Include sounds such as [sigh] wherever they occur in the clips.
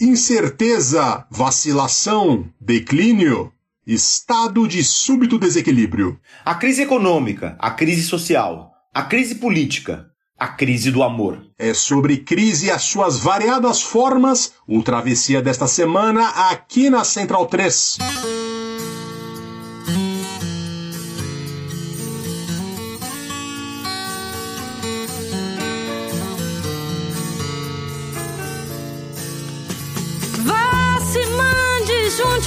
Incerteza, vacilação, declínio, estado de súbito desequilíbrio. A crise econômica, a crise social, a crise política, a crise do amor. É sobre crise e as suas variadas formas, o Travessia desta semana aqui na Central 3.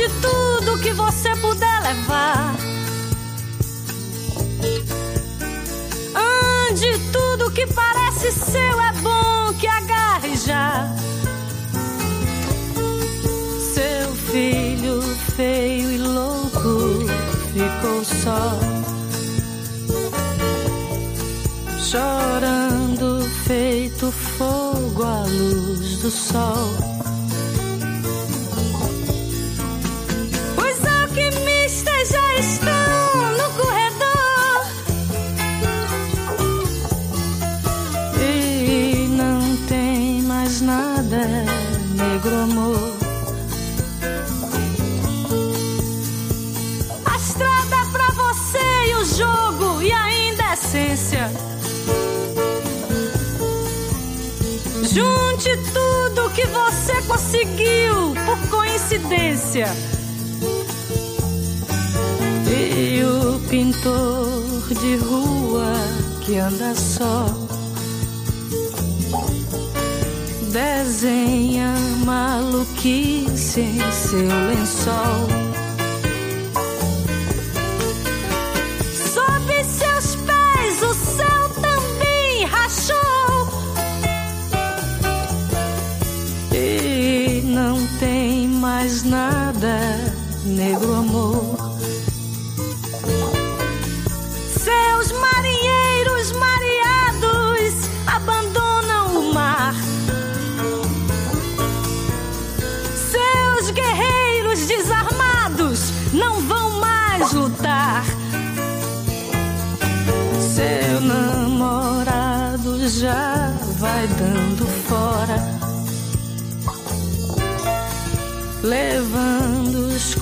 Junte tudo que você puder levar. Ande, tudo que parece seu é bom que agarre já. Seu filho feio e louco ficou só. Chorando, feito fogo à luz do sol. Já estão no corredor e não tem mais nada, negro amor. A estrada é pra você e o jogo e a essência. Junte tudo que você conseguiu por coincidência. E o pintor de rua que anda só desenha maluquice em seu lençol.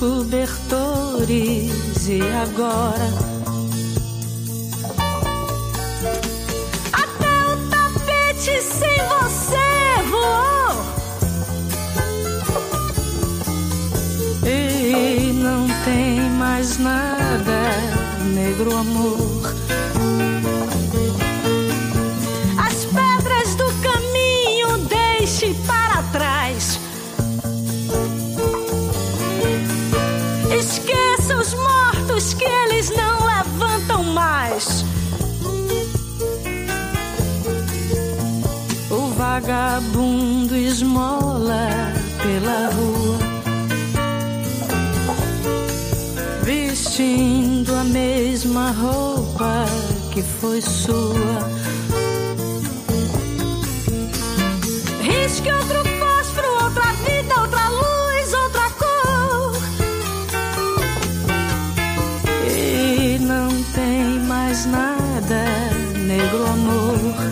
Cobertores e agora até o tapete sem você voou. E não tem mais nada, negro amor. Que eles não levantam mais. O vagabundo esmola pela rua, vestindo a mesma roupa que foi sua. Negro amor.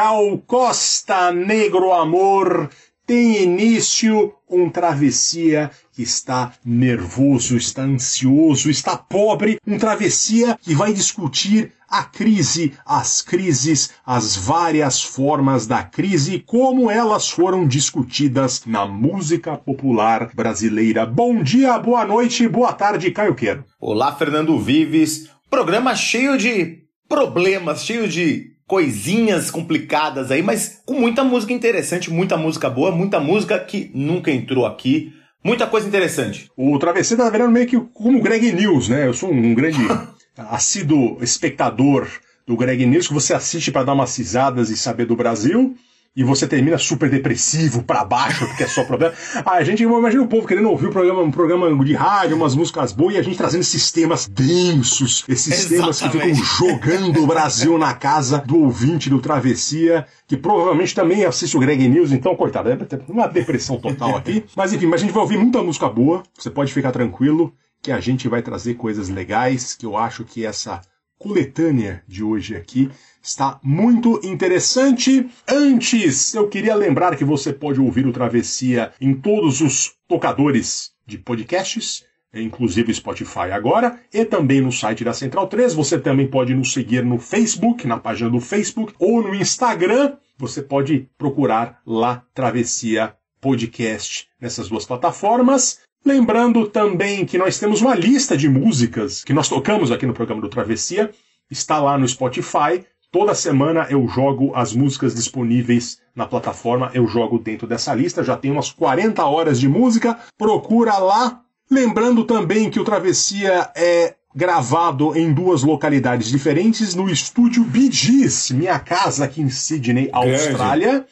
Gal Costa, Negro Amor, tem início um travessia que está nervoso, está ansioso, está pobre, um travessia que vai discutir a crise, as crises, as várias formas da crise como elas foram discutidas na música popular brasileira. Bom dia, boa noite, boa tarde, Caio Queiro. Olá, Fernando Vives. Programa cheio de problemas, cheio de coisinhas complicadas aí, mas com muita música interessante, muita música boa, muita música que nunca entrou aqui. Muita coisa interessante. O Travessia tá virando meio que como o Greg News, né? Eu sou um grande [laughs] assíduo espectador do Greg News, que você assiste para dar umas risadas e saber do Brasil. E você termina super depressivo, pra baixo, porque é só problema. Ah, a gente imagina o povo querendo ouvir um programa, um programa de rádio, umas músicas boas, e a gente trazendo esses temas densos, esses temas que ficam jogando o Brasil na casa do ouvinte do Travessia, que provavelmente também assiste o Greg News, então, coitado, é uma depressão total aqui. Mas enfim, mas a gente vai ouvir muita música boa, você pode ficar tranquilo que a gente vai trazer coisas legais, que eu acho que essa coletânea de hoje aqui está muito interessante. Antes, eu queria lembrar que você pode ouvir o Travessia em todos os tocadores de podcasts, inclusive Spotify agora, e também no site da Central 3. Você também pode nos seguir no Facebook, na página do Facebook, ou no Instagram. Você pode procurar lá Travessia Podcast nessas duas plataformas. Lembrando também que nós temos uma lista de músicas que nós tocamos aqui no programa do Travessia, está lá no Spotify. Toda semana eu jogo as músicas disponíveis na plataforma, eu jogo dentro dessa lista, já tem umas 40 horas de música, procura lá. Lembrando também que o Travessia é gravado em duas localidades diferentes, no estúdio Bee Gees, minha casa aqui em Sydney, Austrália.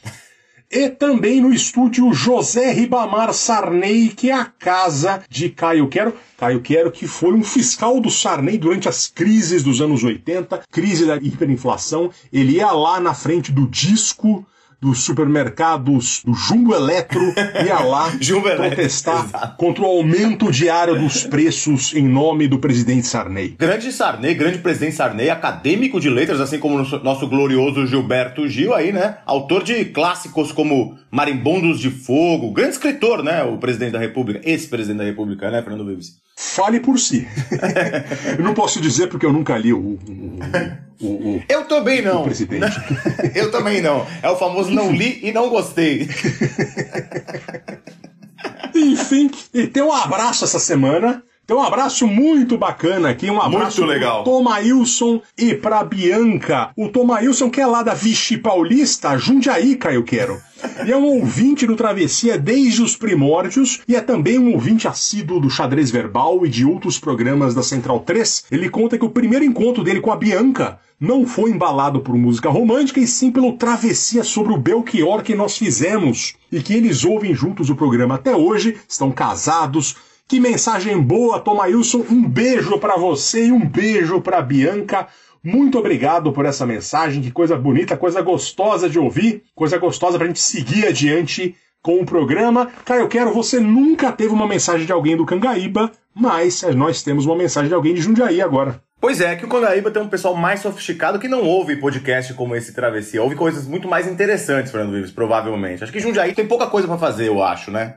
E também no estúdio José Ribamar Sarney, que é a casa de Caio Quero. Caio Quero, que foi um fiscal do Sarney durante as crises dos anos 80, crise da hiperinflação. Ele ia lá na frente do disco dos supermercados do Jumbo Eletro ia lá [laughs] Jumbo protestar contra o aumento diário dos preços em nome do presidente Sarney. Grande Sarney, grande presidente Sarney, acadêmico de letras, assim como nosso glorioso Gilberto Gil aí, né? Autor de clássicos como Marimbondos de Fogo, grande escritor, né? O presidente da República, esse presidente da República, né, Fernando Vives? Fale por si. [laughs] eu não posso dizer porque eu nunca li o, o, o, o, Eu também não. presidente. [laughs] Eu também não. É o famoso não li e não gostei. [laughs] Enfim, e tem um abraço essa semana Tem um abraço muito bacana aqui, um abraço Muito legal. pro Tomailson e pra Bianca. O Tomailson que é lá da Vichy Paulista, Jundiaí, Caio Quero. E é um ouvinte do Travessia desde os primórdios e é também um ouvinte assíduo do Xadrez Verbal e de outros programas da Central 3. Ele conta que o primeiro encontro dele com a Bianca não foi embalado por música romântica e sim pelo Travessia sobre o Belchior que nós fizemos. E que eles ouvem juntos o programa até hoje, estão casados. Que mensagem boa, Tomailson. Um beijo pra você e um beijo pra Bianca. Muito obrigado por essa mensagem, que coisa bonita, coisa gostosa de ouvir, coisa gostosa pra gente seguir adiante com o programa. Cara, eu quero, você nunca teve uma mensagem de alguém do Cangaíba, mas nós temos uma mensagem de alguém de Jundiaí agora. Pois é, que o Congaíba tem um pessoal mais sofisticado que não ouve podcast como esse Travessia. Ouve coisas muito mais interessantes, Fernando Vives, provavelmente. Acho que Jundiaí tem pouca coisa pra fazer, eu acho, né?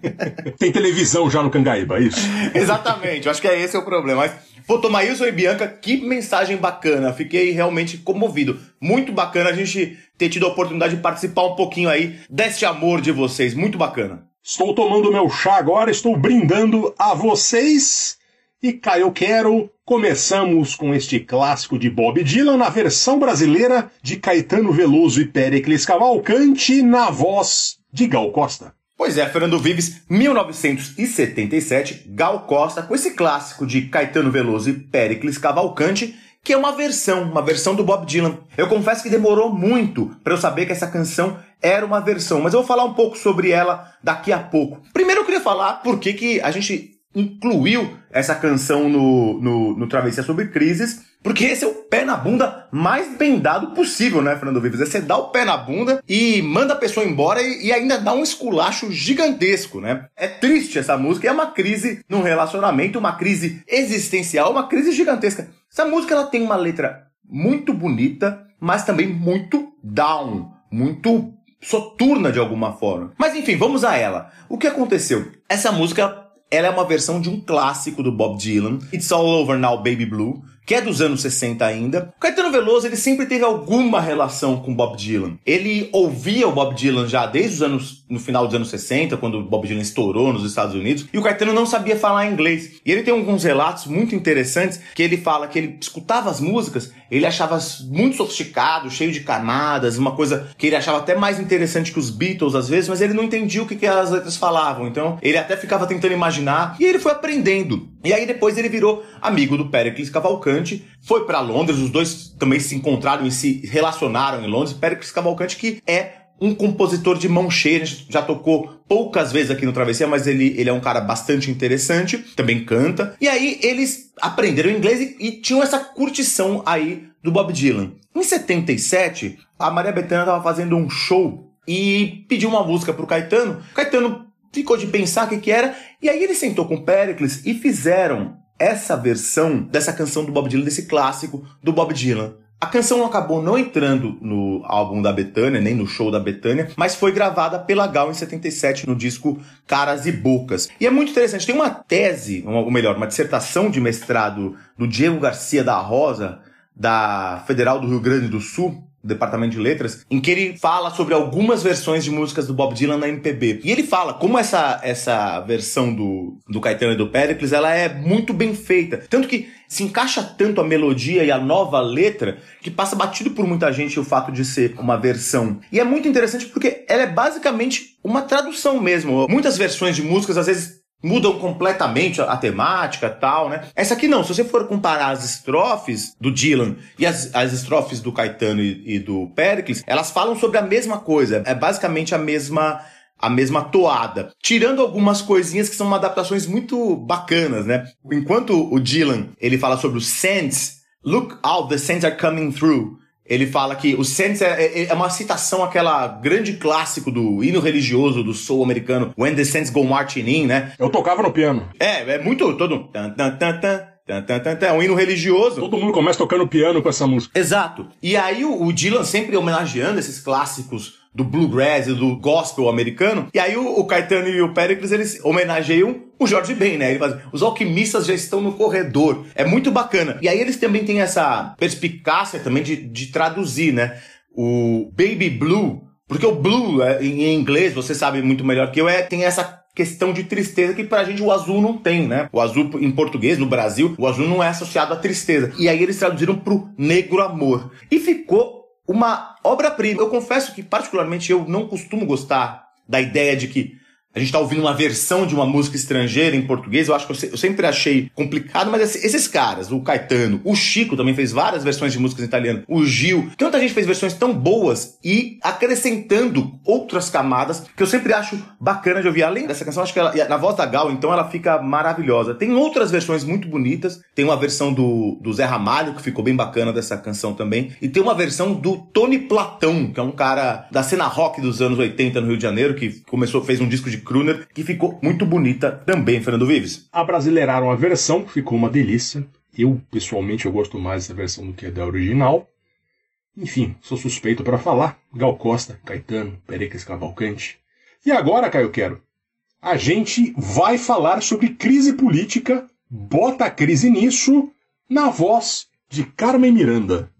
[laughs] Tem televisão já no Cangaíba, é isso? [laughs] Exatamente, eu acho que é esse é o problema. Mas, pô, Tomailson e Bianca, que mensagem bacana. Fiquei realmente comovido. Muito bacana a gente ter tido a oportunidade de participar um pouquinho aí deste amor de vocês. Muito bacana. Estou tomando meu chá agora, estou brindando a vocês. E eu quero. Começamos com este clássico de Bob Dylan na versão brasileira de Caetano Veloso e Péricles Cavalcante na voz de Gal Costa. Pois é, Fernando Vives, 1977, Gal Costa, com esse clássico de Caetano Veloso e Péricles Cavalcante, que é uma versão, uma versão do Bob Dylan. Eu confesso que demorou muito para eu saber que essa canção era uma versão, mas eu vou falar um pouco sobre ela daqui a pouco. Primeiro eu queria falar por que que a gente incluiu essa canção no, no, no Travessia sobre Crises, porque esse é o pé na bunda mais bem dado possível, né, Fernando Vives? É você dá o pé na bunda e manda a pessoa embora e, e ainda dá um esculacho gigantesco, né? É triste essa música, é uma crise num relacionamento, uma crise existencial, uma crise gigantesca. Essa música ela tem uma letra muito bonita, mas também muito down, muito soturna de alguma forma. Mas enfim, vamos a ela. O que aconteceu? Essa música ela é uma versão de um clássico do Bob Dylan, It's All Over Now Baby Blue, que é dos anos 60 ainda. O Caetano Veloso, ele sempre teve alguma relação com Bob Dylan. Ele ouvia o Bob Dylan já desde os anos, no final dos anos 60, quando o Bob Dylan estourou nos Estados Unidos, e o Caetano não sabia falar inglês. E ele tem alguns relatos muito interessantes, que ele fala que ele escutava as músicas, ele achava muito sofisticado, cheio de camadas, uma coisa que ele achava até mais interessante que os Beatles às vezes, mas ele não entendia o que, que as letras falavam. Então, ele até ficava tentando imaginar, e ele foi aprendendo. E aí depois ele virou amigo do Pericles Cavalcante, foi para Londres, os dois também se encontraram e se relacionaram em Londres. Pericles Cavalcante que é um compositor de mão cheia, já tocou poucas vezes aqui no Travessia, mas ele, ele é um cara bastante interessante, também canta. E aí eles aprenderam inglês e, e tinham essa curtição aí do Bob Dylan. Em 77, a Maria Bethânia estava fazendo um show e pediu uma música pro Caetano. Caetano ficou de pensar o que, que era, e aí ele sentou com Pericles e fizeram essa versão dessa canção do Bob Dylan, desse clássico do Bob Dylan. A canção acabou não entrando no álbum da Betânia, nem no show da Betânia, mas foi gravada pela Gal em 77 no disco Caras e Bocas. E é muito interessante, tem uma tese, ou melhor, uma dissertação de mestrado do Diego Garcia da Rosa, da Federal do Rio Grande do Sul, Departamento de Letras, em que ele fala sobre algumas versões de músicas do Bob Dylan na MPB. E ele fala como essa, essa versão do, do Caetano e do Pericles, ela é muito bem feita. Tanto que se encaixa tanto a melodia e a nova letra que passa batido por muita gente o fato de ser uma versão. E é muito interessante porque ela é basicamente uma tradução mesmo. Muitas versões de músicas às vezes mudam completamente a, temática tal, né? Essa aqui não, se você for comparar as estrofes do Dylan e as, as estrofes do Caetano e, e do Pericles, elas falam sobre a mesma coisa, é basicamente a mesma a mesma toada, tirando algumas coisinhas que são adaptações muito bacanas, né? Enquanto o Dylan, ele fala sobre os scents, look out, the scents are coming through. Ele fala que o Saints é, é, é, uma citação àquela grande clássico do hino religioso do soul americano, When the Saints Go Marching In, né? Eu tocava no piano. É, é muito todo tan tan tan tan tan tan tan, tan, é um hino religioso. Todo mundo começa tocando piano com essa música. Exato. E aí o, o Dylan sempre homenageando esses clássicos do bluegrass e do gospel americano. E aí o, o Caetano e o Pericles, eles homenageiam o Jorge Ben, né? Ele os alquimistas já estão no corredor. É muito bacana. E aí eles também têm essa perspicácia também de, de traduzir, né? O Baby Blue, porque o blue é, em inglês, você sabe muito melhor que eu, é, tem essa questão de tristeza que pra gente o azul não tem, né? O azul em português, no Brasil, o azul não é associado à tristeza. E aí eles traduziram pro negro amor. E ficou uma obra-prima. Eu confesso que, particularmente, eu não costumo gostar da ideia de que a gente tá ouvindo uma versão de uma música estrangeira em português, eu acho que eu, se- eu sempre achei complicado, mas esse- esses caras, o Caetano, o Chico também fez várias versões de músicas em italiano, o Gil, tanta gente fez versões tão boas e acrescentando outras camadas que eu sempre acho bacana de ouvir. Além dessa canção, acho que ela, na voz da Gal, então, ela fica maravilhosa. Tem outras versões muito bonitas, tem uma versão do, do Zé Ramalho, que ficou bem bacana dessa canção também, e tem uma versão do Tony Platão, que é um cara da cena rock dos anos 80 no Rio de Janeiro, que começou, fez um disco de crooner, que ficou muito bonita também, Fernando Vives. Abrasileiraram a versão, ficou uma delícia. Eu, pessoalmente, eu gosto mais dessa versão do que da original. Enfim, sou suspeito para falar. Gal Costa, Caetano, Perecas Cavalcante. E agora, Caio Quero, a gente vai falar sobre crise política, bota a crise nisso, na voz de Carmen Miranda.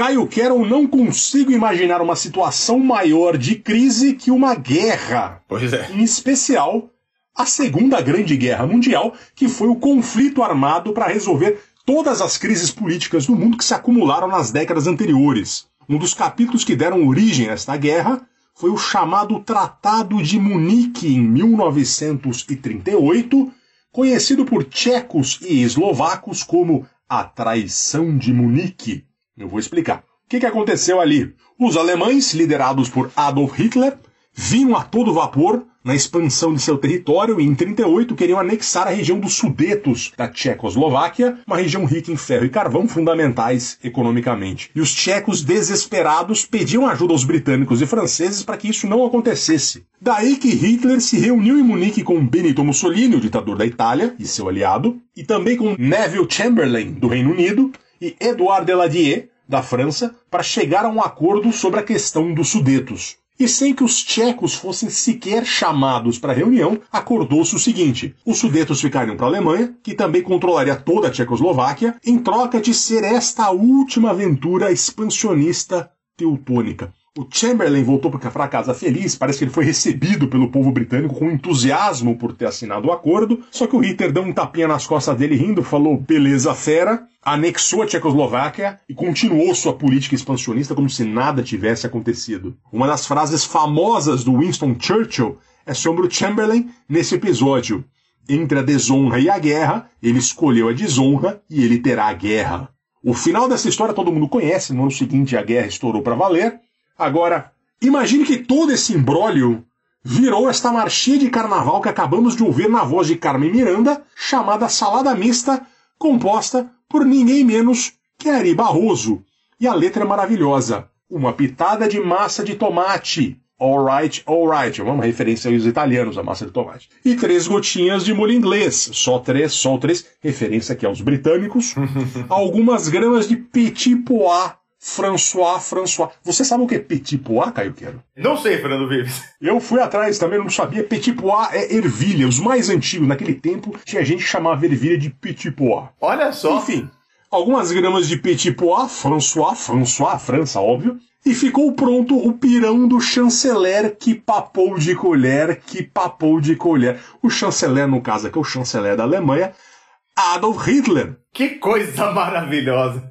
Caio Quero, não consigo imaginar uma situação maior de crise que uma guerra. Pois é. Em especial, a Segunda Grande Guerra Mundial, que foi o conflito armado para resolver todas as crises políticas do mundo que se acumularam nas décadas anteriores. Um dos capítulos que deram origem a esta guerra foi o chamado Tratado de Munique em 1938, conhecido por tchecos e eslovacos como a Traição de Munique. Eu vou explicar. O que, que aconteceu ali? Os alemães, liderados por Adolf Hitler, vinham a todo vapor na expansão de seu território e em 38 queriam anexar a região dos Sudetos da Tchecoslováquia, uma região rica em ferro e carvão fundamentais economicamente. E os tchecos desesperados pediam ajuda aos britânicos e franceses para que isso não acontecesse. Daí que Hitler se reuniu em Munique com Benito Mussolini, o ditador da Itália e seu aliado, e também com Neville Chamberlain do Reino Unido e Edouard Deladier da França para chegar a um acordo sobre a questão dos Sudetos. E sem que os tchecos fossem sequer chamados para a reunião, acordou-se o seguinte: os Sudetos ficariam para a Alemanha, que também controlaria toda a Tchecoslováquia, em troca de ser esta a última aventura expansionista teutônica. O Chamberlain voltou para casa feliz, parece que ele foi recebido pelo povo britânico com entusiasmo por ter assinado o acordo, só que o Hitler deu um tapinha nas costas dele rindo, falou beleza fera, anexou a Tchecoslováquia e continuou sua política expansionista como se nada tivesse acontecido. Uma das frases famosas do Winston Churchill é sobre o Chamberlain nesse episódio. Entre a desonra e a guerra, ele escolheu a desonra e ele terá a guerra. O final dessa história todo mundo conhece, no ano seguinte a guerra estourou para valer. Agora, imagine que todo esse imbróglio virou esta marchinha de carnaval que acabamos de ouvir na voz de Carmen Miranda, chamada Salada Mista, composta por ninguém menos que Ari Barroso. E a letra é maravilhosa. Uma pitada de massa de tomate. Alright, alright. É uma referência aos italianos, a massa de tomate. E três gotinhas de molho inglês. Só três, só três. Referência aqui aos britânicos. [laughs] Algumas gramas de petit pois. François, François. Você sabe o que é petit pois, Caio Quero? Não sei, Fernando Vives. Eu fui atrás também, não sabia. Petit pois é ervilha. Os mais antigos, naquele tempo, tinha gente que chamava ervilha de petit pois. Olha só. Enfim, algumas gramas de petit pois, François, François, França, óbvio. E ficou pronto o pirão do chanceler que papou de colher, que papou de colher. O chanceler, no caso aqui, é o chanceler da Alemanha, Adolf Hitler. Que coisa maravilhosa.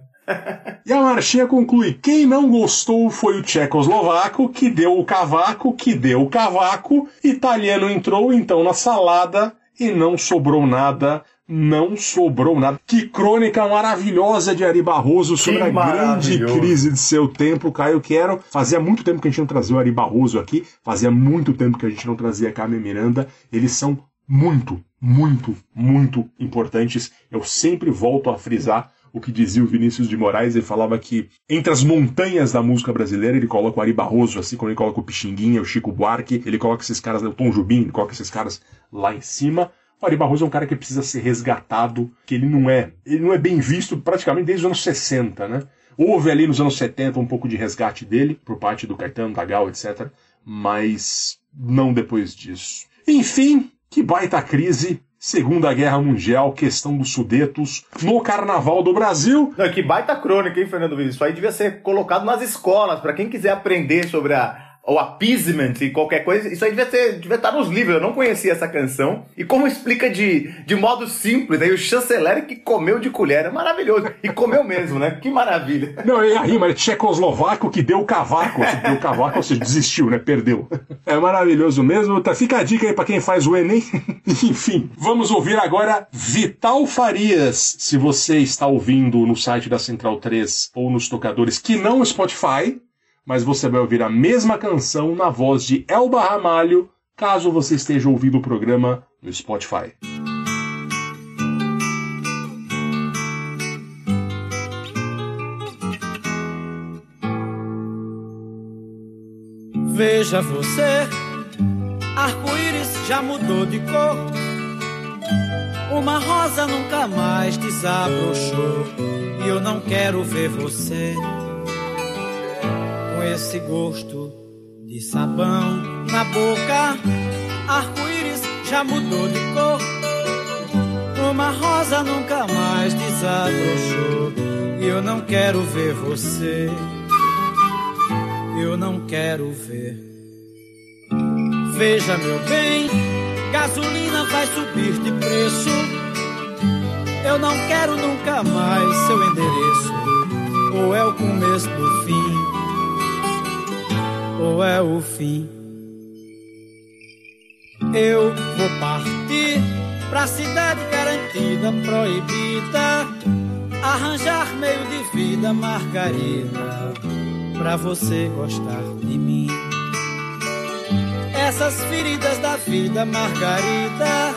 E a marchinha conclui: quem não gostou foi o tchecoslovaco, que deu o cavaco, que deu o cavaco. Italiano entrou então na salada e não sobrou nada. Não sobrou nada. Que crônica maravilhosa de Ari Barroso sobre a grande crise de seu tempo, Caio Quero. Fazia muito tempo que a gente não trazia o Ari Barroso aqui, fazia muito tempo que a gente não trazia a Carmen Miranda. Eles são muito, muito, muito importantes. Eu sempre volto a frisar o que dizia o Vinícius de Moraes, ele falava que entre as montanhas da música brasileira, ele coloca o Ari Barroso, assim como ele coloca o Pixinguinha, o Chico Buarque, ele coloca esses caras, o Tom Jubim, ele coloca esses caras lá em cima. O Ari Barroso é um cara que precisa ser resgatado, que ele não é, ele não é bem visto praticamente desde os anos 60, né? Houve ali nos anos 70 um pouco de resgate dele, por parte do Caetano, Tagal, etc. Mas não depois disso. Enfim, que baita crise. Segunda Guerra Mundial, questão dos Sudetos, no Carnaval do Brasil. Não, que baita crônica, hein, Fernando Vives? Isso aí devia ser colocado nas escolas, pra quem quiser aprender sobre a, o appeasement e qualquer coisa. Isso aí devia, devia estar nos livros. Eu não conhecia essa canção. E como explica de, de modo simples, aí o chanceler que comeu de colher. É maravilhoso. E comeu mesmo, né? Que maravilha. Não, e a rima é tchecoslovaco que deu cavaco. Se deu cavaco, ou seja, desistiu, né? Perdeu. É maravilhoso mesmo. Tá, fica a dica aí pra quem faz o Enem. [laughs] Enfim, vamos ouvir agora Vital Farias. Se você está ouvindo no site da Central 3 ou nos tocadores que não o Spotify, mas você vai ouvir a mesma canção na voz de Elba Ramalho, caso você esteja ouvindo o programa no Spotify. Veja você, arco-íris já mudou de cor. Uma rosa nunca mais desabrochou. E eu não quero ver você esse gosto de sabão na boca. Arco-íris já mudou de cor. Uma rosa nunca mais desabrochou. E eu não quero ver você eu não quero ver. Veja, meu bem, gasolina vai subir de preço. Eu não quero nunca mais seu endereço. Ou é o começo do fim, ou é o fim. Eu vou partir pra cidade garantida, proibida. Arranjar meio de vida, margarida pra você gostar de mim. Essas feridas da vida, Margarida.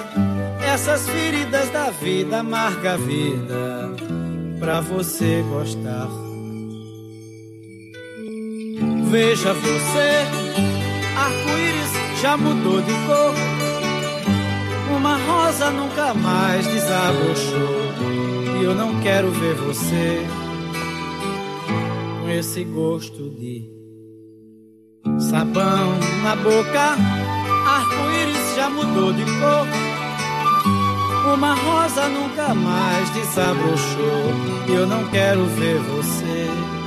Essas feridas da vida, amarga vida. Pra você gostar. Veja você, arco-íris já mudou de cor. Uma rosa nunca mais desabrochou. E eu não quero ver você com esse gosto de sabão na boca. Arco-íris já mudou de cor. Uma rosa nunca mais desabrochou. E eu não quero ver você.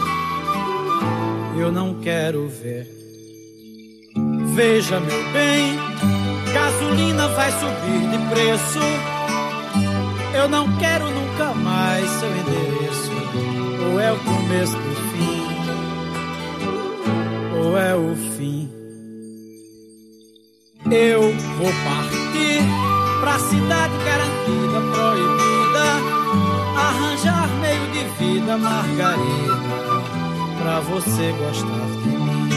Eu não quero ver. Veja, meu bem, gasolina vai subir de preço. Eu não quero nunca mais seu endereço. Ou é o começo do fim, ou é o fim. Eu vou partir pra cidade garantida, proibida. Arranjar meio de vida, Margarida, pra você gostar de mim.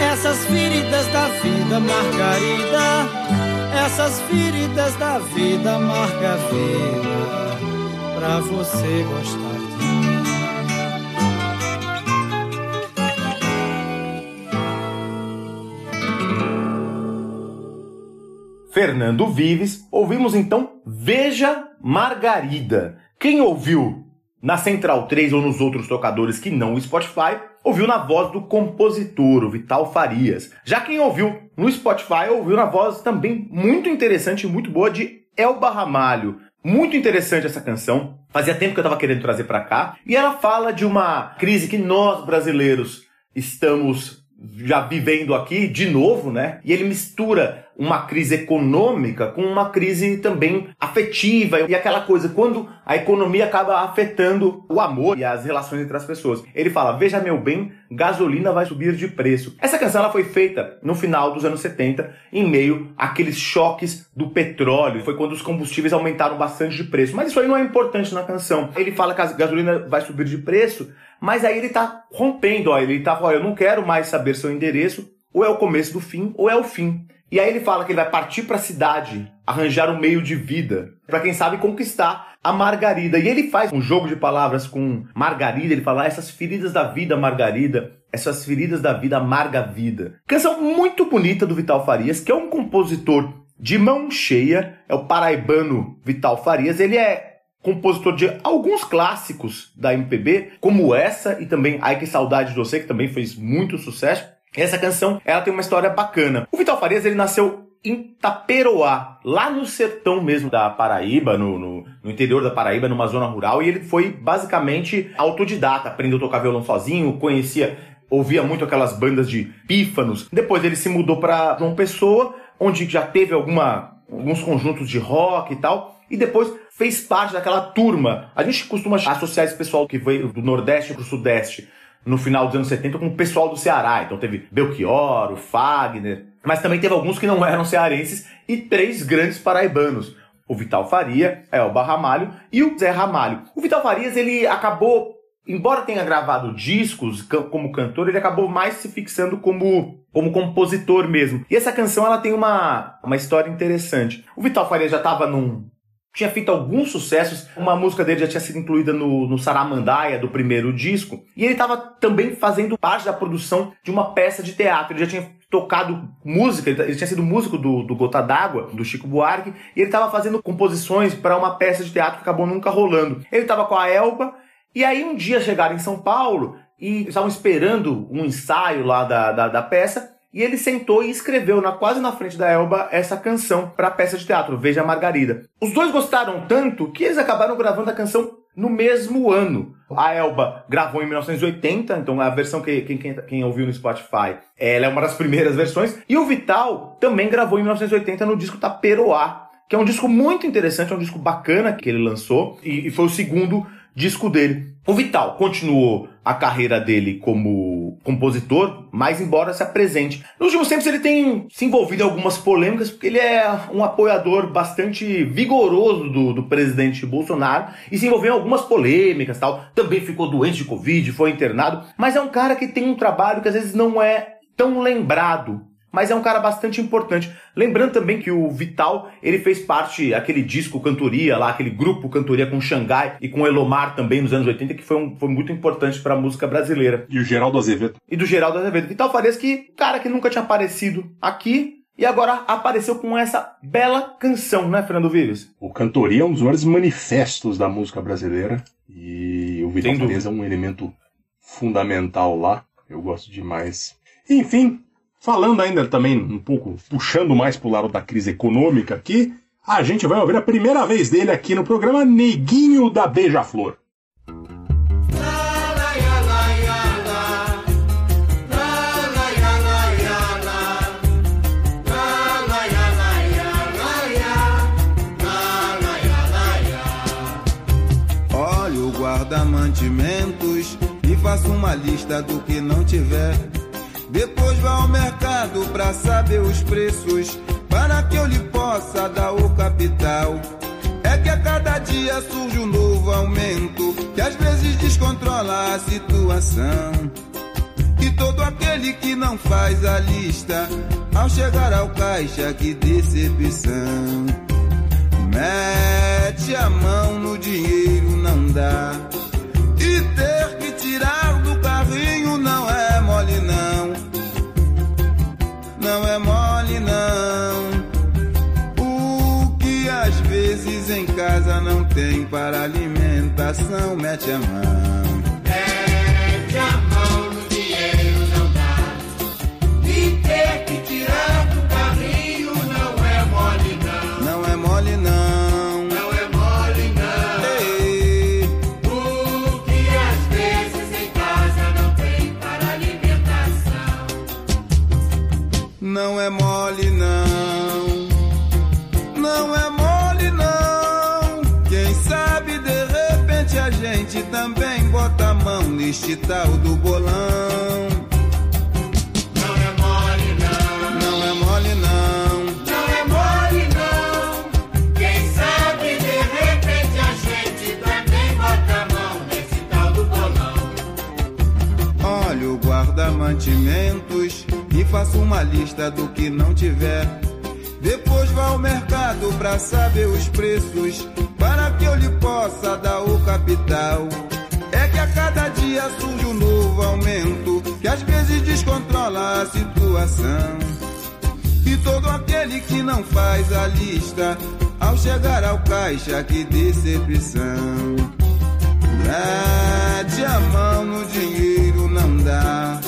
Essas feridas da vida, Margarida. Essas feridas da vida, amarga vida, pra você gostar de mim. Fernando Vives, ouvimos então Veja Margarida. Quem ouviu na Central 3 ou nos outros tocadores que não o Spotify, ouviu na voz do compositor, o Vital Farias. Já quem ouviu no Spotify, ouviu na voz também muito interessante e muito boa de Elba Ramalho. Muito interessante essa canção. Fazia tempo que eu estava querendo trazer para cá. E ela fala de uma crise que nós brasileiros estamos já vivendo aqui de novo, né? E ele mistura uma crise econômica com uma crise também afetiva e aquela coisa quando a economia acaba afetando o amor e as relações entre as pessoas. Ele fala: "Veja meu bem, gasolina vai subir de preço". Essa canção ela foi feita no final dos anos 70, em meio àqueles choques do petróleo. Foi quando os combustíveis aumentaram bastante de preço. Mas isso aí não é importante na canção. Ele fala que a gasolina vai subir de preço, mas aí ele tá rompendo, ó, ele tá, ó, eu não quero mais saber seu endereço, ou é o começo do fim, ou é o fim. E aí ele fala que ele vai partir para a cidade, arranjar um meio de vida, para quem sabe conquistar a Margarida. E ele faz um jogo de palavras com Margarida, ele fala ah, essas feridas da vida, Margarida, essas feridas da vida, amarga vida. Canção muito bonita do Vital Farias, que é um compositor de mão cheia, é o paraibano Vital Farias. Ele é compositor de alguns clássicos da MPB, como essa e também Ai Que Saudade de Você, que também fez muito sucesso. Essa canção, ela tem uma história bacana. O Vital Farias, ele nasceu em Taperoá, lá no sertão mesmo da Paraíba, no, no, no, interior da Paraíba, numa zona rural, e ele foi basicamente autodidata, aprendeu a tocar violão sozinho, conhecia, ouvia muito aquelas bandas de pífanos. Depois ele se mudou para João Pessoa, onde já teve alguma, alguns conjuntos de rock e tal, e depois fez parte daquela turma. A gente costuma associar esse pessoal que veio do Nordeste para o Sudeste no final dos anos 70 com o pessoal do Ceará. Então teve Belchior, o Fagner, mas também teve alguns que não [laughs] eram cearenses e três grandes paraibanos. O Vital Faria, Elba Ramalho e o Zé Ramalho. O Vital Farias, ele acabou, embora tenha gravado discos como cantor, ele acabou mais se fixando como, como compositor mesmo. E essa canção, ela tem uma, uma história interessante. O Vital Farias já estava num, tinha feito alguns sucessos, uma música dele já tinha sido incluída no, no Saramandaia, do primeiro disco, e ele estava também fazendo parte da produção de uma peça de teatro, ele já tinha tocado música, ele tinha sido músico do, do Gota d'Água, do Chico Buarque, e ele estava fazendo composições para uma peça de teatro que acabou nunca rolando. Ele estava com a Elba, e aí um dia chegaram em São Paulo, e estavam esperando um ensaio lá da, da, da peça, e ele sentou e escreveu na, quase na frente da Elba essa canção para a peça de teatro, Veja Margarida. Os dois gostaram tanto que eles acabaram gravando a canção no mesmo ano. A Elba gravou em 1980, então a versão que quem, quem, quem, ouviu no Spotify, ela é uma das primeiras versões. E o Vital também gravou em 1980 no disco Taperoá, que é um disco muito interessante, é um disco bacana que ele lançou e, e foi o segundo disco dele. O Vital continuou a carreira dele como compositor, mas embora se apresente. Nos últimos tempos ele tem se envolvido em algumas polêmicas, porque ele é um apoiador bastante vigoroso do, do presidente Bolsonaro e se envolveu em algumas polêmicas tal. Também ficou doente de Covid, foi internado, mas é um cara que tem um trabalho que às vezes não é tão lembrado mas é um cara bastante importante. Lembrando também que o Vital, ele fez parte aquele disco Cantoria lá, aquele grupo Cantoria com Xangai e com Elomar também nos anos 80, que foi, um, foi muito importante para a música brasileira. E o Geraldo Azevedo. E do Geraldo Azevedo. Vital Farias que, cara que nunca tinha aparecido aqui, e agora apareceu com essa bela canção, né, Fernando Vives? O Cantoria é um dos maiores manifestos da música brasileira. E o Vital Farias é um elemento fundamental lá. Eu gosto demais. Enfim, Falando ainda também um pouco, puxando mais para o lado da crise econômica aqui, a gente vai ouvir a primeira vez dele aqui no programa Neguinho da Beija-Flor. Olha o guarda-mantimentos e faça uma lista do que não tiver depois vá ao mercado pra saber os preços, para que eu lhe possa dar o capital. É que a cada dia surge um novo aumento, que às vezes descontrola a situação. E todo aquele que não faz a lista, ao chegar ao caixa, que decepção. Mete a mão no dinheiro, não dá. Tem para alimentação, mete a mão. Tal do bolão. Não é mole não. Não é mole não. Não é mole não. Quem sabe de repente a gente também bota a mão nesse tal do bolão. Olha o guarda-mantimentos e faça uma lista do que não tiver. Depois vá ao mercado pra saber os preços, para que eu lhe possa dar o capital. Cada dia surge um novo aumento, que às vezes descontrola a situação. E todo aquele que não faz a lista, ao chegar ao caixa, que decepção. Mete a mão no dinheiro, não dá.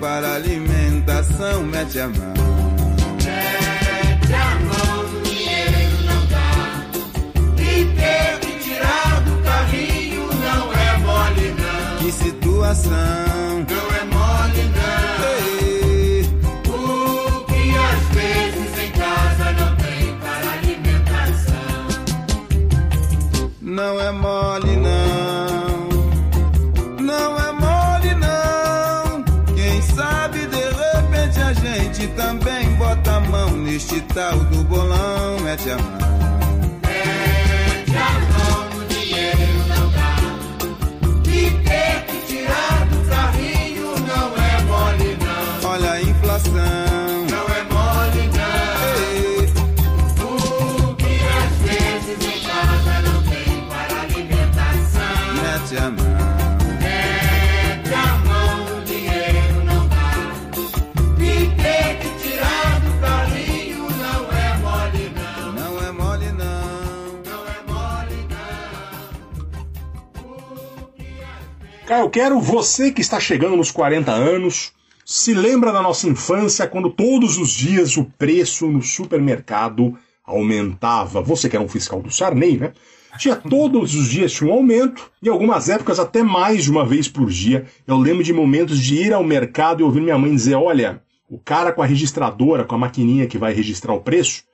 Para alimentação, mete a mão. Mete a mão no dinheiro não dá. E ter que tirar do carrinho não é mole não. Que situação. Não é mole não. Ei, O que às vezes em casa não tem para alimentação. Não é mole, neste tal do bolão, a mão. Não. Caio, quero você que está chegando nos 40 anos, se lembra da nossa infância quando todos os dias o preço no supermercado aumentava. Você que era um fiscal do Sarney, né? Tinha [laughs] todos os dias tinha um aumento, e algumas épocas até mais de uma vez por dia. Eu lembro de momentos de ir ao mercado e ouvir minha mãe dizer: olha, o cara com a registradora, com a maquininha que vai registrar o preço,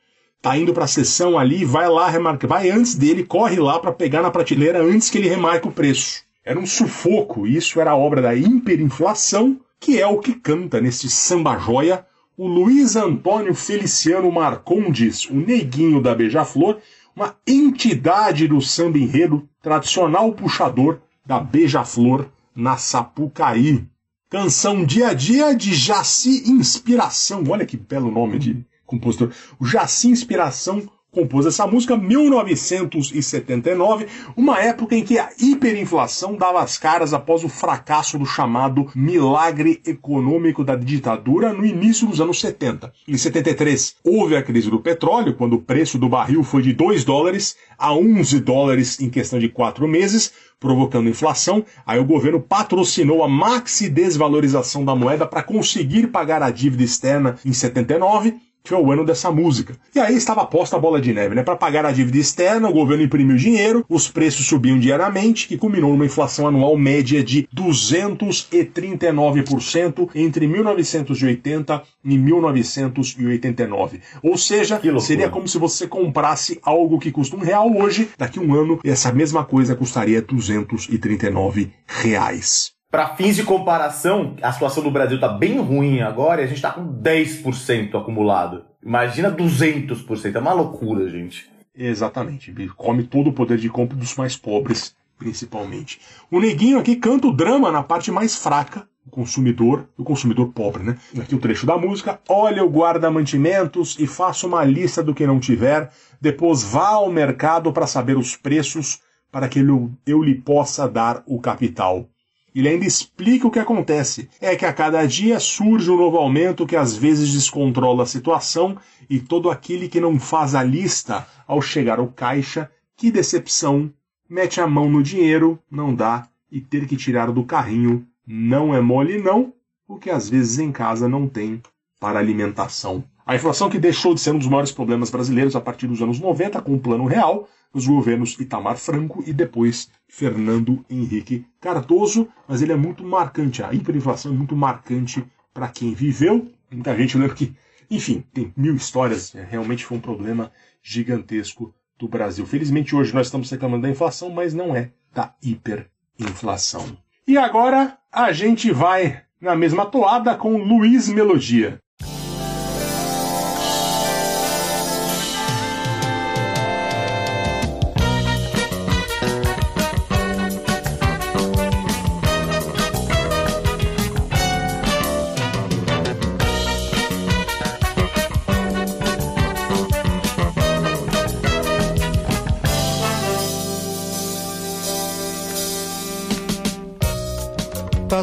tá indo para a sessão ali, vai lá remarcar, vai antes dele, corre lá para pegar na prateleira antes que ele remarque o preço. Era um sufoco, e isso era obra da hiperinflação, que é o que canta neste samba joia o Luiz Antônio Feliciano Marcondes, o neguinho da Beija-Flor, uma entidade do samba enredo, tradicional puxador da Beija-Flor na Sapucaí. Canção Dia a Dia de Jaci Inspiração. Olha que belo nome de compositor. O Jaci Inspiração compôs essa música em 1979, uma época em que a hiperinflação dava as caras após o fracasso do chamado milagre econômico da ditadura no início dos anos 70. Em 73, houve a crise do petróleo, quando o preço do barril foi de 2 dólares a 11 dólares em questão de quatro meses, provocando inflação. Aí o governo patrocinou a maxi desvalorização da moeda para conseguir pagar a dívida externa em 79 que foi o ano dessa música. E aí estava posta a bola de neve, né? Para pagar a dívida externa, o governo imprimiu dinheiro, os preços subiam diariamente, que culminou numa inflação anual média de 239% entre 1980 e 1989. Ou seja, seria como se você comprasse algo que custa um real hoje, daqui a um ano essa mesma coisa custaria 239 reais. Para fins de comparação, a situação do Brasil está bem ruim agora e a gente está com 10% acumulado. Imagina 200%. É uma loucura, gente. Exatamente. Come todo o poder de compra dos mais pobres, principalmente. O neguinho aqui canta o drama na parte mais fraca, o consumidor, o consumidor pobre, né? Aqui o trecho da música. Olha o guarda-mantimentos e faça uma lista do que não tiver. Depois vá ao mercado para saber os preços para que eu, eu lhe possa dar o capital. Ele ainda explica o que acontece. É que a cada dia surge um novo aumento que às vezes descontrola a situação e todo aquele que não faz a lista ao chegar ao caixa, que decepção, mete a mão no dinheiro, não dá e ter que tirar do carrinho não é mole não, o que às vezes em casa não tem para alimentação. A inflação que deixou de ser um dos maiores problemas brasileiros a partir dos anos 90 com o Plano Real, os governos Itamar Franco e depois Fernando Henrique Cardoso, mas ele é muito marcante, a hiperinflação é muito marcante para quem viveu. Muita gente lembra que, enfim, tem mil histórias, é, realmente foi um problema gigantesco do Brasil. Felizmente hoje nós estamos reclamando da inflação, mas não é da hiperinflação. E agora a gente vai na mesma toada com Luiz Melodia.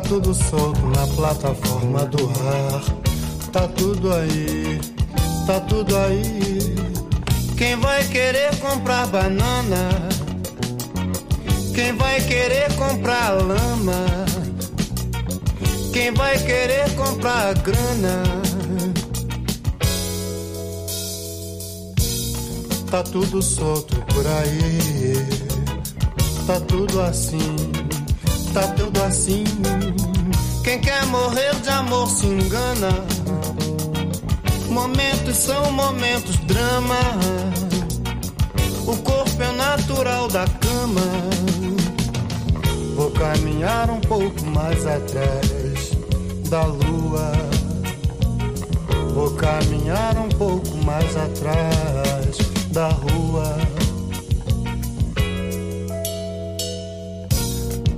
Tá tudo solto na plataforma do ar. Tá tudo aí, tá tudo aí. Quem vai querer comprar banana? Quem vai querer comprar lama? Quem vai querer comprar grana? Tá tudo solto por aí. Tá tudo assim tá tudo assim. Quem quer morrer de amor se engana. Momentos são momentos, drama. O corpo é natural da cama. Vou caminhar um pouco mais atrás da lua. Vou caminhar um pouco mais atrás da rua.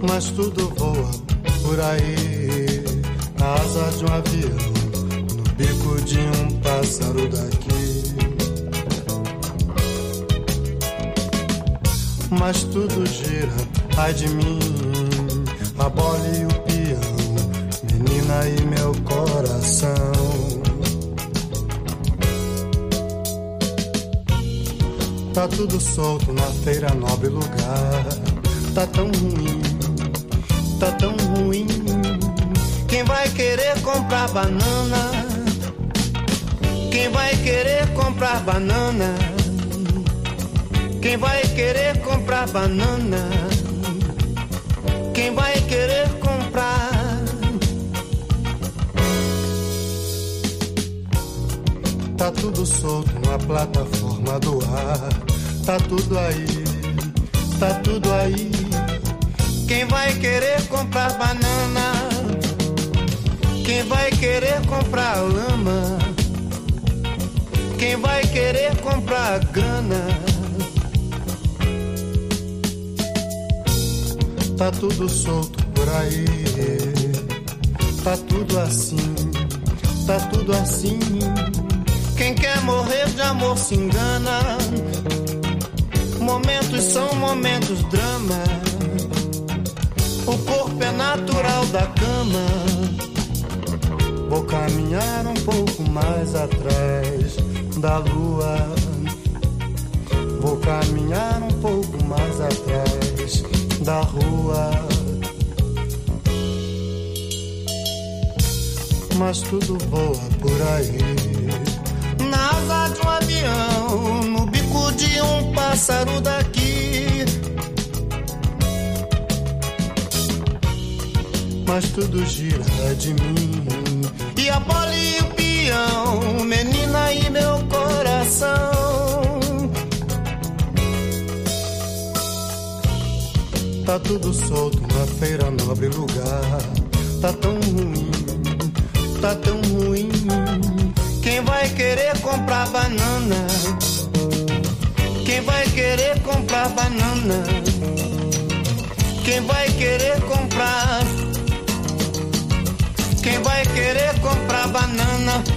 Mas tudo voa por aí. A asa de um avião, no bico de um pássaro daqui. Mas tudo gira, ai de mim, a bola e o peão, menina e meu coração. Tá tudo solto na feira, nobre lugar. Tá tão ruim tá tão ruim. Quem vai querer comprar banana? Quem vai querer comprar banana? Quem vai querer comprar banana? Quem vai querer comprar? Tá tudo solto na plataforma do ar. Tá tudo aí, tá tudo aí. Quem vai querer comprar banana? Quem vai querer comprar lama? Quem vai querer comprar grana? Tá tudo solto por aí. Tá tudo assim, tá tudo assim. Quem quer morrer de amor se engana. Momentos são momentos drama. O corpo é natural da cama. Vou caminhar um pouco mais atrás da lua. Vou caminhar um pouco mais atrás da rua. Mas tudo voa por aí. Na asa de um avião, Mas tudo gira de mim. E a bola e o peão, menina e meu coração. Tá tudo solto na feira, nobre lugar. Tá tão ruim, tá tão ruim. Quem vai querer comprar banana? Quem vai querer comprar banana? Quem vai querer comprar? Quem vai querer comprar banana?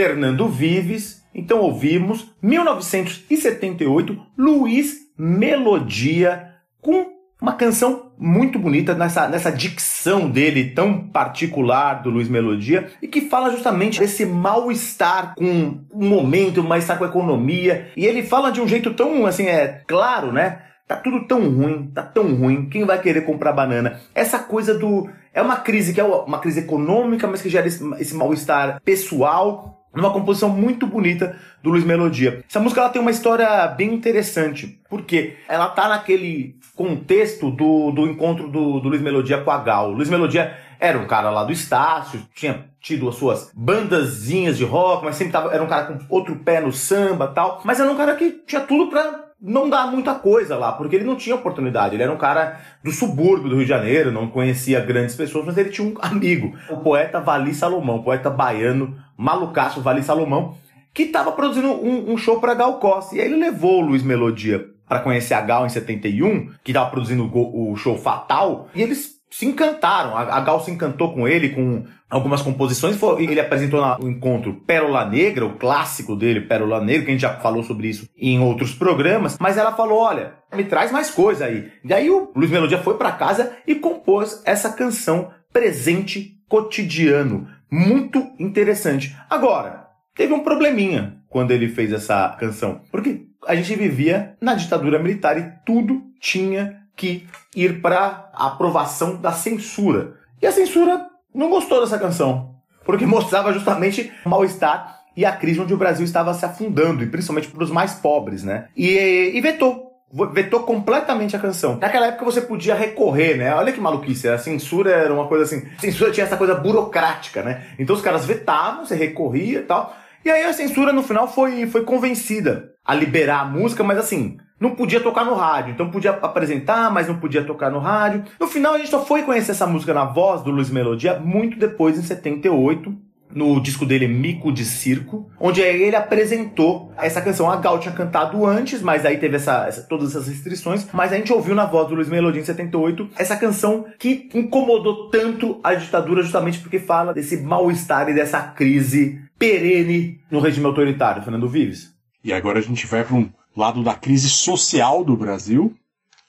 Fernando Vives. Então ouvimos 1978 Luiz Melodia com uma canção muito bonita nessa, nessa dicção dele tão particular do Luiz Melodia e que fala justamente desse mal-estar com o momento, mal-estar com a economia. E ele fala de um jeito tão assim, é claro, né? Tá tudo tão ruim, tá tão ruim. Quem vai querer comprar banana? Essa coisa do. É uma crise que é uma crise econômica, mas que gera esse, esse mal-estar pessoal. Numa composição muito bonita do Luiz Melodia. Essa música ela tem uma história bem interessante, porque ela tá naquele contexto do, do encontro do, do Luiz Melodia com a Gal. O Luiz Melodia era um cara lá do Estácio, tinha tido as suas bandazinhas de rock, mas sempre tava, era um cara com outro pé no samba tal. Mas era um cara que tinha tudo pra não dar muita coisa lá, porque ele não tinha oportunidade. Ele era um cara do subúrbio do Rio de Janeiro, não conhecia grandes pessoas, mas ele tinha um amigo, o poeta Vali Salomão, poeta baiano, malucaço Vali Salomão, que estava produzindo um, um show para Gal Costa. E aí ele levou o Luiz Melodia para conhecer a Gal em 71, que estava produzindo o show Fatal, e eles se encantaram. A, Gal se encantou com ele, com algumas composições. Ele apresentou no encontro Pérola Negra, o clássico dele, Pérola Negra, que a gente já falou sobre isso em outros programas. Mas ela falou: olha, me traz mais coisa aí. E aí o Luiz Melodia foi para casa e compôs essa canção Presente Cotidiano. Muito interessante. Agora, teve um probleminha quando ele fez essa canção. Porque a gente vivia na ditadura militar e tudo tinha que ir para aprovação da censura. E a censura não gostou dessa canção, porque mostrava justamente o mal-estar e a crise onde o Brasil estava se afundando, e principalmente para os mais pobres, né? E, e vetou. Vetou completamente a canção. Naquela época você podia recorrer, né? Olha que maluquice. A censura era uma coisa assim. A censura tinha essa coisa burocrática, né? Então os caras vetavam, você recorria e tal. E aí a censura no final foi, foi convencida a liberar a música, mas assim, não podia tocar no rádio. Então podia apresentar, mas não podia tocar no rádio. No final a gente só foi conhecer essa música na voz do Luiz Melodia muito depois, em 78, no disco dele Mico de Circo, onde ele apresentou essa canção. A Gal tinha cantado antes, mas aí teve essa, essa, todas essas restrições. Mas a gente ouviu na voz do Luiz Melodia em 78 essa canção que incomodou tanto a ditadura, justamente porque fala desse mal-estar e dessa crise perene no regime autoritário. Fernando Vives. E agora a gente vai para um lado da crise social do Brasil.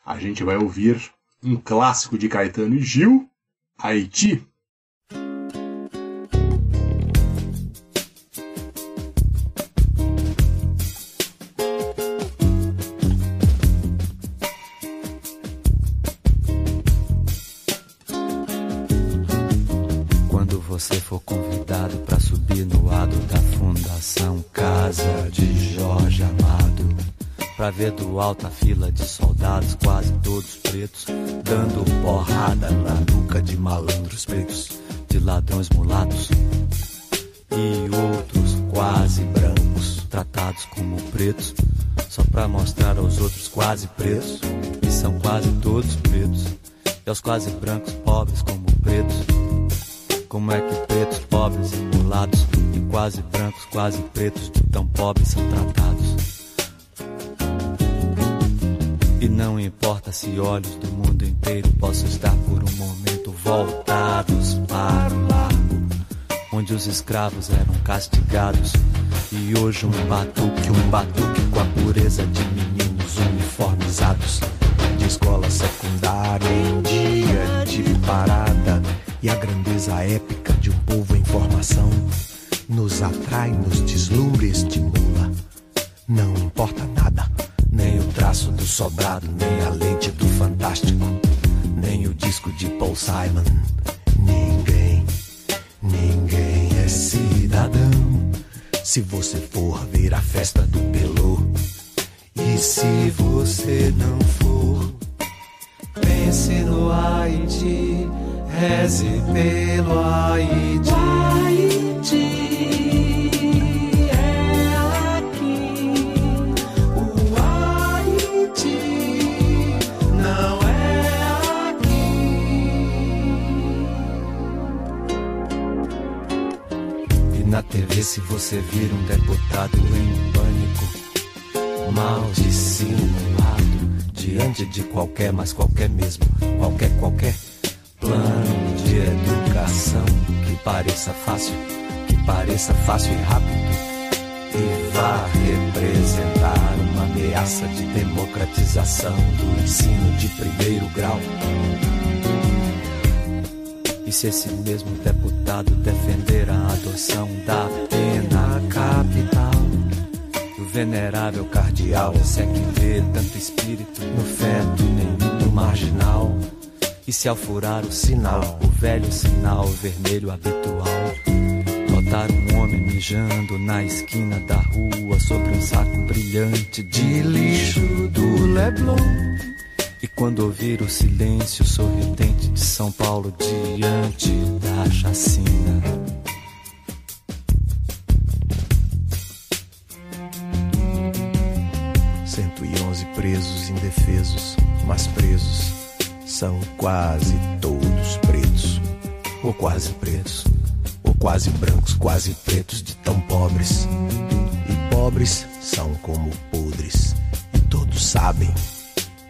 A gente vai ouvir um clássico de Caetano e Gil, Haiti. Pra ver do alto a fila de soldados, quase todos pretos, dando porrada na nuca de malandros pretos, de ladrões mulatos e outros quase brancos, tratados como pretos, só pra mostrar aos outros quase pretos, e são quase todos pretos, e aos quase brancos pobres como pretos. Como é que pretos, pobres e mulatos, e quase brancos, quase pretos, tão pobres são tratados? Não importa se olhos do mundo inteiro possam estar por um momento voltados para largo, onde os escravos eram castigados. E hoje um batuque, um batuque com a pureza de meninos uniformizados. De escola secundária em dia de parada. E a grandeza épica de um povo em formação nos atrai nos deslumbres de mula. Não traço do pareça fácil, que pareça fácil e rápido, e vá representar uma ameaça de democratização do ensino de primeiro grau. E se esse mesmo deputado defender a adoção da pena capital, o venerável cardeal, se é que vê tanto espírito no feto, nem no marginal. E se ao furar o sinal, o velho sinal vermelho habitual, notar um homem mijando na esquina da rua sobre um saco brilhante de lixo do Leblon. E quando ouvir o silêncio sorridente de São Paulo diante da chacina. 111 presos indefesos, mas presos são quase todos pretos, ou quase pretos, quase brancos, quase pretos de tão pobres. E pobres são como podres, e todos sabem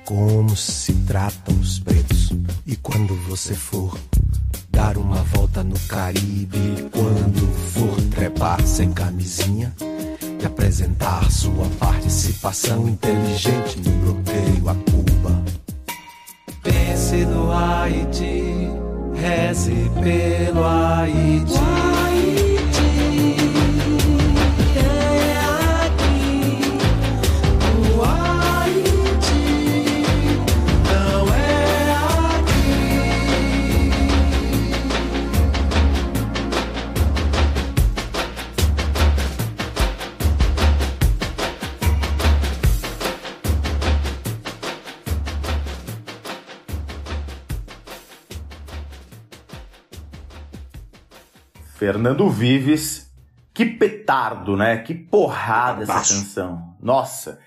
como se tratam os pretos. E quando você for dar uma volta no Caribe, quando for trepar sem camisinha e apresentar sua participação inteligente no bloqueio a Cuba. Pense no Haiti, reze pelo Haiti. Fernando Vives. Que petardo, né? Que porrada essa canção. Nossa.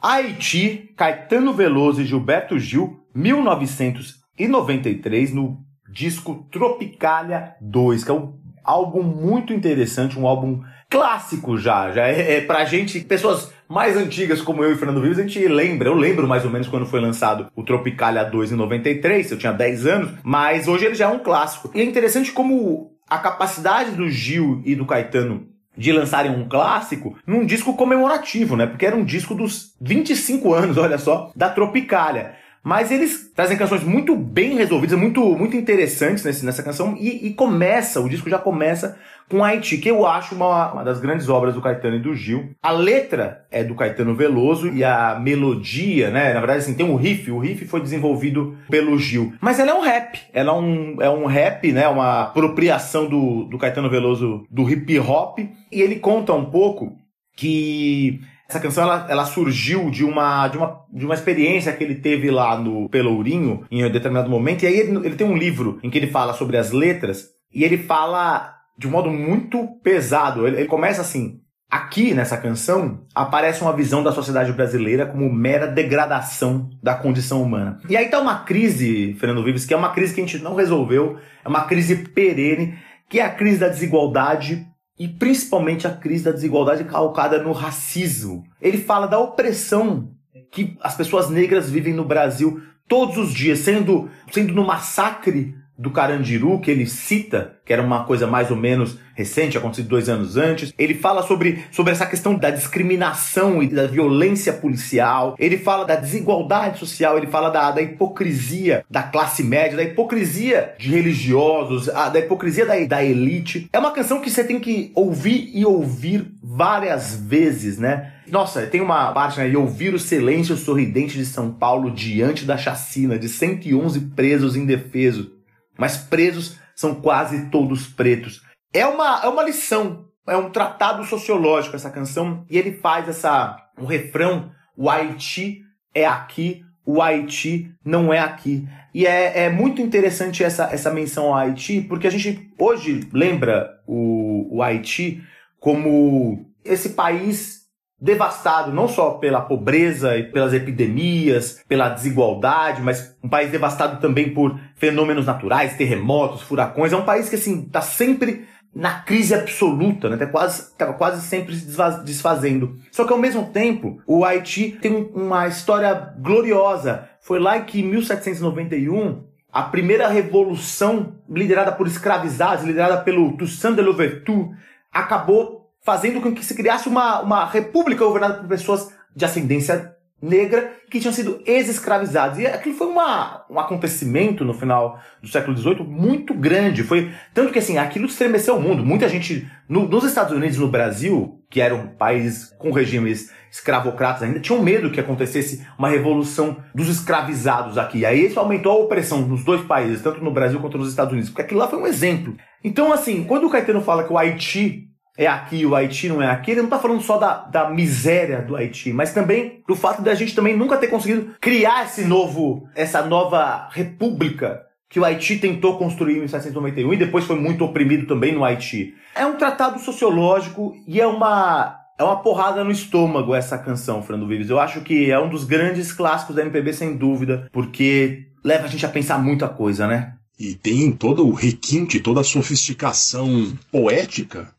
Haiti, Caetano Veloso e Gilberto Gil, 1993, no disco Tropicália 2, que é um álbum muito interessante, um álbum clássico já. Já é, é pra gente, pessoas mais antigas como eu e Fernando Vives, a gente lembra. Eu lembro mais ou menos quando foi lançado o Tropicália 2 em 93, eu tinha 10 anos, mas hoje ele já é um clássico. E é interessante como a capacidade do Gil e do Caetano de lançarem um clássico num disco comemorativo, né? Porque era um disco dos 25 anos, [laughs] olha só, da Tropicália. Mas eles trazem canções muito bem resolvidas, muito, muito interessantes nesse, nessa canção. E, e começa, o disco já começa com Haiti, que eu acho uma, uma das grandes obras do Caetano e do Gil. A letra é do Caetano Veloso e a melodia, né? Na verdade, assim, tem um riff. O riff foi desenvolvido pelo Gil. Mas ela é um rap. Ela é um, é um rap, né? Uma apropriação do, do Caetano Veloso do hip hop. E ele conta um pouco que essa canção ela, ela surgiu de uma, de, uma, de uma experiência que ele teve lá no Pelourinho em um determinado momento. E aí ele, ele tem um livro em que ele fala sobre as letras e ele fala de um modo muito pesado. Ele, ele começa assim: Aqui nessa canção aparece uma visão da sociedade brasileira como mera degradação da condição humana. E aí tá uma crise, Fernando Vives, que é uma crise que a gente não resolveu, é uma crise perene, que é a crise da desigualdade e principalmente a crise da desigualdade calcada no racismo. Ele fala da opressão que as pessoas negras vivem no Brasil todos os dias, sendo, sendo no massacre do Carandiru, que ele cita, que era uma coisa mais ou menos recente, acontecido dois anos antes. Ele fala sobre, sobre essa questão da discriminação e da violência policial. Ele fala da desigualdade social, ele fala da, da hipocrisia da classe média, da hipocrisia de religiosos, a, da hipocrisia da, da elite. É uma canção que você tem que ouvir e ouvir várias vezes, né? Nossa, tem uma parte, né? Ouvir o silêncio sorridente de São Paulo diante da chacina de 111 presos indefesos mas presos são quase todos pretos. É uma, é uma lição, é um tratado sociológico essa canção, e ele faz essa um refrão, o Haiti é aqui, o Haiti não é aqui. E é, é muito interessante essa, essa menção ao Haiti, porque a gente hoje lembra o, o Haiti como esse país devastado não só pela pobreza e pelas epidemias, pela desigualdade, mas um país devastado também por fenômenos naturais, terremotos, furacões. É um país que assim está sempre na crise absoluta, né? Tá quase, tá quase sempre se desfazendo. Só que ao mesmo tempo, o Haiti tem uma história gloriosa. Foi lá que em 1791 a primeira revolução liderada por escravizados, liderada pelo Toussaint de Louverture, acabou fazendo com que se criasse uma, uma república governada por pessoas de ascendência negra que tinham sido ex-escravizados. E aquilo foi uma, um acontecimento no final do século XVIII muito grande. Foi tanto que assim aquilo estremeceu o mundo. Muita gente no, nos Estados Unidos e no Brasil, que eram países com regimes escravocratas ainda, tinham medo que acontecesse uma revolução dos escravizados aqui. E aí isso aumentou a opressão nos dois países, tanto no Brasil quanto nos Estados Unidos, porque aquilo lá foi um exemplo. Então assim, quando o Caetano fala que o Haiti é aqui, o Haiti não é aqui, ele não está falando só da, da miséria do Haiti, mas também do fato da gente também nunca ter conseguido criar esse novo, essa nova república que o Haiti tentou construir em 1791 e depois foi muito oprimido também no Haiti. É um tratado sociológico e é uma é uma porrada no estômago essa canção, Fernando Vives. Eu acho que é um dos grandes clássicos da MPB sem dúvida, porque leva a gente a pensar muita coisa, né? E tem todo o requinte, toda a sofisticação poética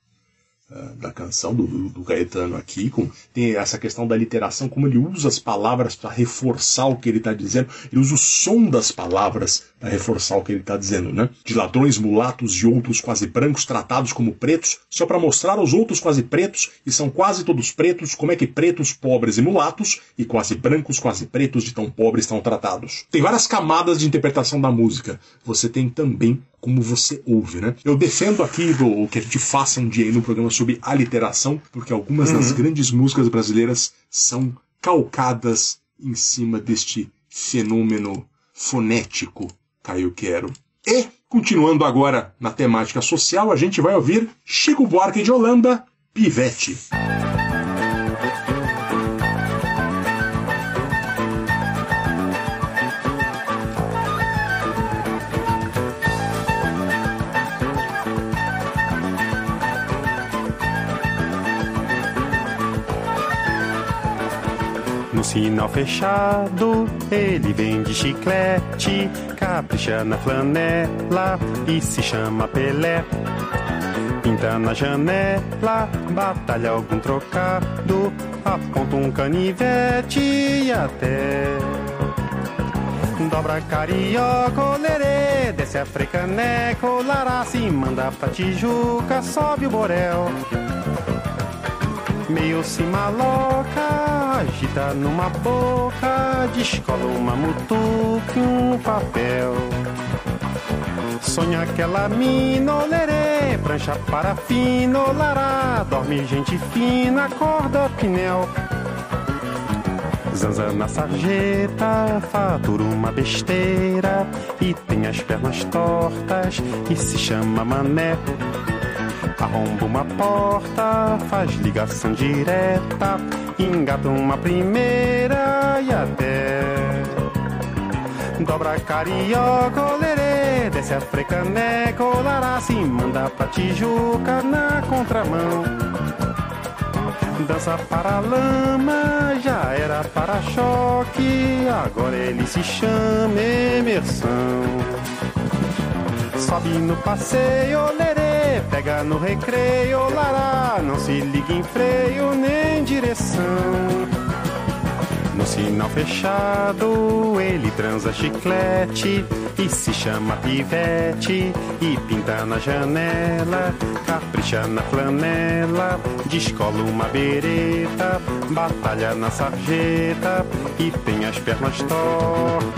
da canção do, do Caetano aqui, com, tem essa questão da literação, como ele usa as palavras para reforçar o que ele está dizendo, ele usa o som das palavras para reforçar o que ele está dizendo, né? De ladrões, mulatos e outros quase brancos tratados como pretos, só para mostrar aos outros quase pretos, e são quase todos pretos, como é que pretos, pobres e mulatos, e quase brancos, quase pretos de tão pobres estão tratados. Tem várias camadas de interpretação da música. Você tem também como você ouve, né? Eu defendo aqui do, que a gente faça um dia aí no programa sobre aliteração, porque algumas uhum. das grandes músicas brasileiras são calcadas em cima deste fenômeno fonético, Caio Quero. E, continuando agora na temática social, a gente vai ouvir Chico Buarque de Holanda, Pivete. Sinal fechado, ele vende chiclete, capricha na flanela e se chama Pelé. Pinta na janela, batalha algum trocado, aponta um canivete e até dobra carioca, lerê, desce a frecané, colará, se manda pra Tijuca, sobe o borel. Meio se maloca, agita numa boca, descola uma mutuca e um papel. Sonha aquela mina, olerê, prancha parafina, olará, dorme gente fina, acorda pinel. Zanza na sarjeta, fatura uma besteira e tem as pernas tortas e se chama mané. Arromba uma porta, faz ligação direta, engata uma primeira e até dobra carioca, olerê, desce a frecané, colará, se manda pra Tijuca na contramão. Dança para a lama, já era para-choque, agora ele se chama Emerson. Sobe no passeio, pega no recreio, lará, não se liga em freio nem direção. No sinal fechado, ele transa chiclete e se chama pivete e pinta na janela, capricha na flanela, descola uma bereta, batalha na sarjeta e tem as pernas tortas.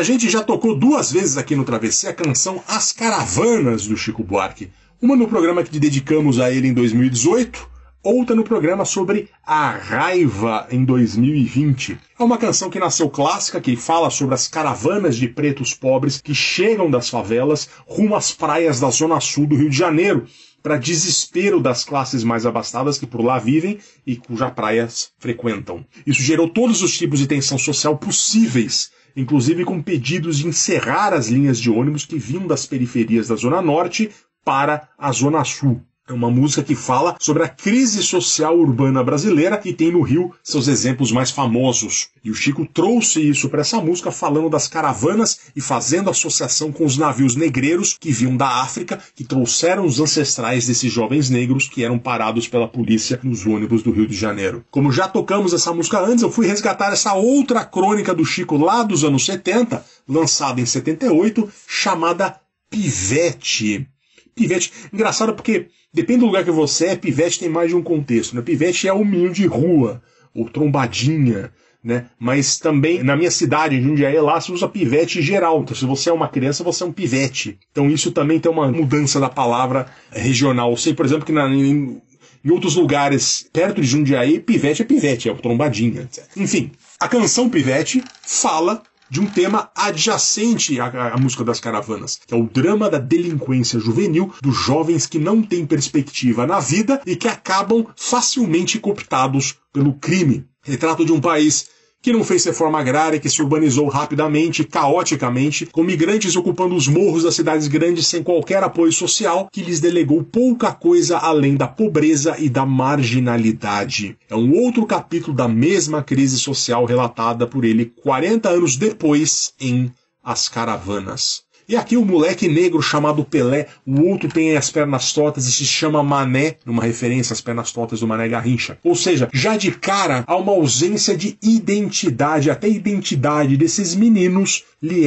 A gente já tocou duas vezes aqui no Travessia a canção As Caravanas do Chico Buarque. Uma no programa que dedicamos a ele em 2018, outra no programa sobre a raiva em 2020. É uma canção que nasceu clássica, que fala sobre as caravanas de pretos pobres que chegam das favelas rumo às praias da zona sul do Rio de Janeiro, para desespero das classes mais abastadas que por lá vivem e cujas praias frequentam. Isso gerou todos os tipos de tensão social possíveis inclusive com pedidos de encerrar as linhas de ônibus que vinham das periferias da Zona Norte para a Zona Sul. É uma música que fala sobre a crise social urbana brasileira e tem no Rio seus exemplos mais famosos. E o Chico trouxe isso para essa música falando das caravanas e fazendo associação com os navios negreiros que vinham da África, que trouxeram os ancestrais desses jovens negros que eram parados pela polícia nos ônibus do Rio de Janeiro. Como já tocamos essa música antes, eu fui resgatar essa outra crônica do Chico lá dos anos 70, lançada em 78, chamada Pivete. Pivete, engraçado porque Depende do lugar que você é, pivete tem mais de um contexto. Né? Pivete é o menino de rua, ou trombadinha, né? Mas também na minha cidade, em Jundiaí, lá se usa pivete geral. Então, se você é uma criança, você é um pivete. Então, isso também tem uma mudança da palavra regional. Eu sei, por exemplo, que na, em, em outros lugares perto de Jundiaí, pivete é pivete, é o trombadinha. Etc. Enfim, a canção Pivete fala de um tema adjacente à, à, música das caravanas, que é o drama da delinquência juvenil dos jovens que não têm perspectiva na vida e que acabam facilmente cooptados pelo crime. Retrato de um país que não fez reforma agrária, que se urbanizou rapidamente, caoticamente, com migrantes ocupando os morros das cidades grandes sem qualquer apoio social, que lhes delegou pouca coisa além da pobreza e da marginalidade. É um outro capítulo da mesma crise social relatada por ele 40 anos depois em As Caravanas. E aqui o moleque negro chamado Pelé, o outro tem as pernas tortas e se chama Mané, numa referência às pernas tortas do Mané Garrincha. Ou seja, já de cara há uma ausência de identidade, até identidade desses meninos lhe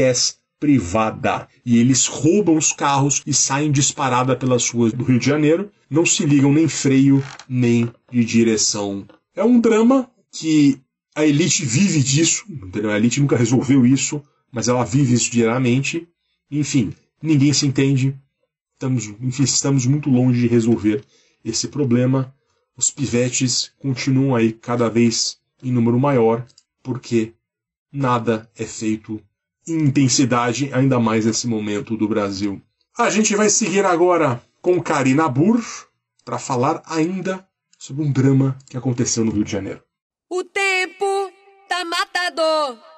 privada. E eles roubam os carros e saem disparada pelas ruas do Rio de Janeiro, não se ligam nem freio, nem de direção. É um drama que a elite vive disso, entendeu? A elite nunca resolveu isso, mas ela vive isso diariamente. Enfim, ninguém se entende. Estamos, enfim, estamos muito longe de resolver esse problema. Os pivetes continuam aí cada vez em número maior, porque nada é feito em intensidade, ainda mais nesse momento do Brasil. A gente vai seguir agora com Karina Burr para falar ainda sobre um drama que aconteceu no Rio de Janeiro. O tempo tá matador.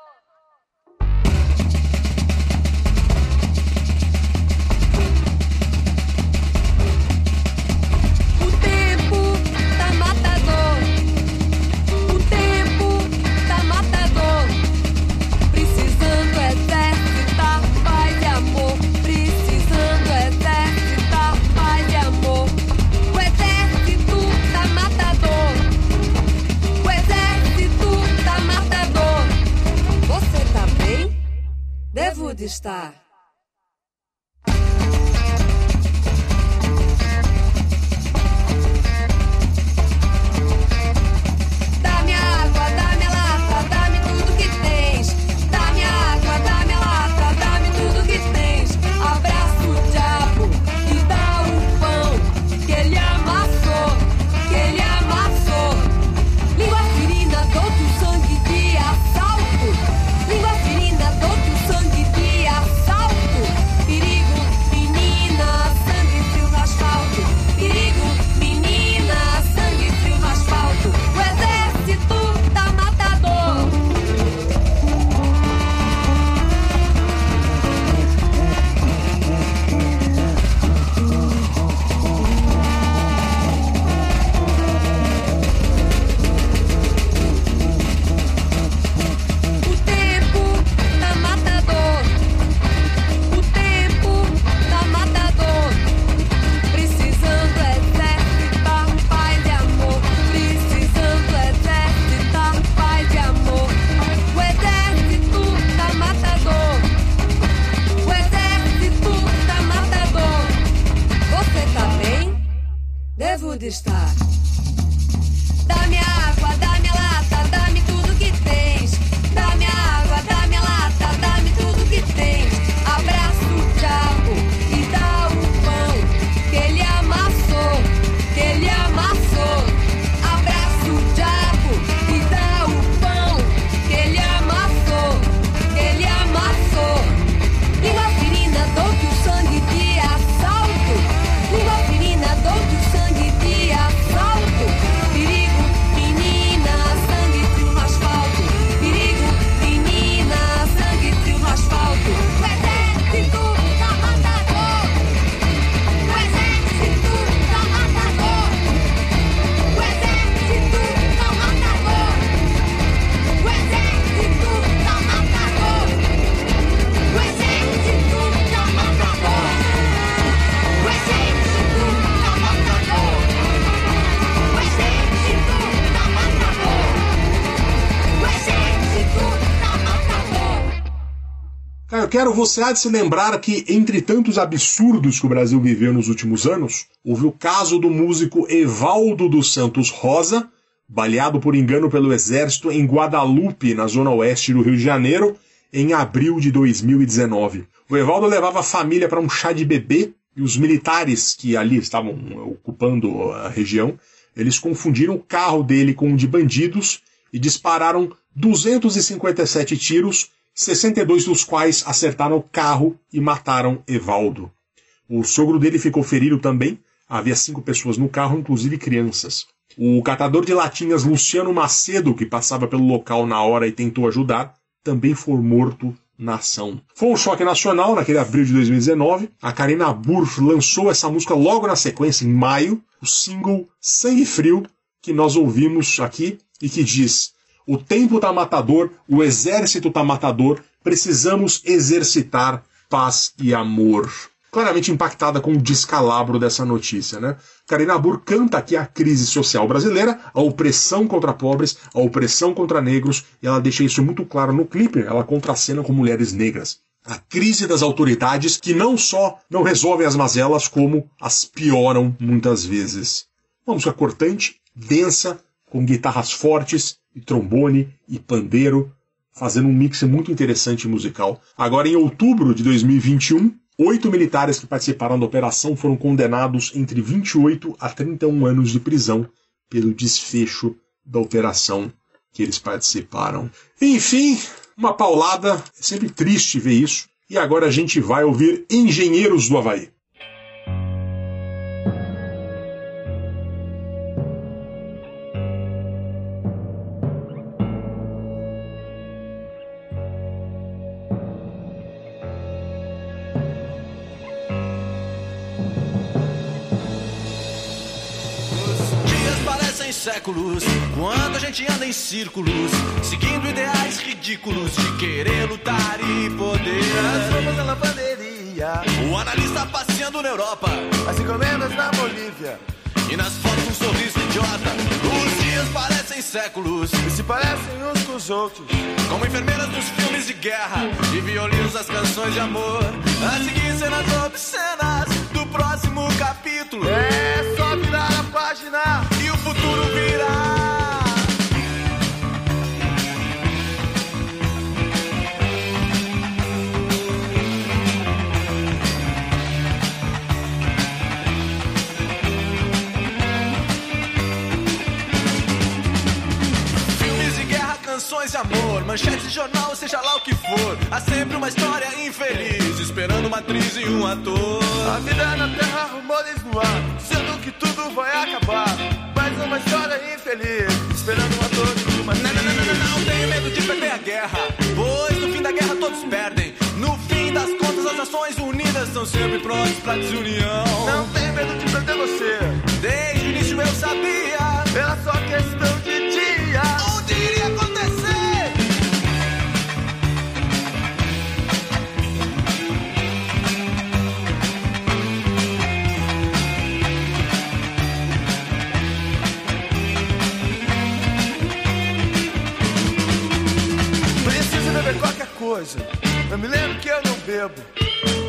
de está. Quero você há de se lembrar que, entre tantos absurdos que o Brasil viveu nos últimos anos, houve o caso do músico Evaldo dos Santos Rosa, baleado por engano pelo exército em Guadalupe, na zona oeste do Rio de Janeiro, em abril de 2019. O Evaldo levava a família para um chá de bebê e os militares que ali estavam ocupando a região, eles confundiram o carro dele com um de bandidos e dispararam 257 tiros, 62 dos quais acertaram o carro e mataram Evaldo. O sogro dele ficou ferido também. Havia cinco pessoas no carro, inclusive crianças. O catador de latinhas Luciano Macedo, que passava pelo local na hora e tentou ajudar, também foi morto na ação. Foi um choque nacional naquele abril de 2019. A Karina Burr lançou essa música logo na sequência, em maio, o single Sangue Frio, que nós ouvimos aqui e que diz: O tempo tá matador, o exército tá matador, precisamos exercitar paz e amor. Claramente impactada com o descalabro dessa notícia, né? Karina Burr canta aqui a crise social brasileira, a opressão contra pobres, a opressão contra negros, e ela deixa isso muito claro no clipe, ela contracena com mulheres negras. A crise das autoridades que não só não resolvem as mazelas, como as pioram muitas vezes. Uma música cortante, densa, com guitarras fortes, e trombone e pandeiro, fazendo um mix muito interessante musical. Agora, em outubro de 2021, oito militares que participaram da operação foram condenados entre 28 a 31 anos de prisão pelo desfecho da operação que eles participaram. Enfim, uma paulada, é sempre triste ver isso. E agora a gente vai ouvir Engenheiros do Havaí. Séculos quando a gente anda em círculos, seguindo ideais ridículos de querer lutar e poder. Nós fomos na lavanderia, O analista passeando na Europa, as encomendas na Bolívia. e nas fotos um sorriso idiota. Os dias parecem séculos. E se parecem uns com os outros. Como enfermeiras dos filmes de guerra e violinos das canções de amor. A seguir cenas obscenas do próximo capítulo. É só virar a página futuro virá. Filmes de guerra, canções de amor, manchetes de jornal, seja lá o que for. Há sempre uma história infeliz, esperando uma atriz e um ator. A vida na terra, rumores no ar, dizendo que tudo vai acabar. Mais uma história infeliz, esperando um ator e uma Não, não, não, não, não, não tenho medo de perder a guerra, pois no fim da guerra todos perdem. No fim das contas, as nações unidas estão sempre prontas pra desunião. Não tenho medo de perder você, Desde o início eu sabia, era só questão de coisa. Eu me lembro que eu não bebo.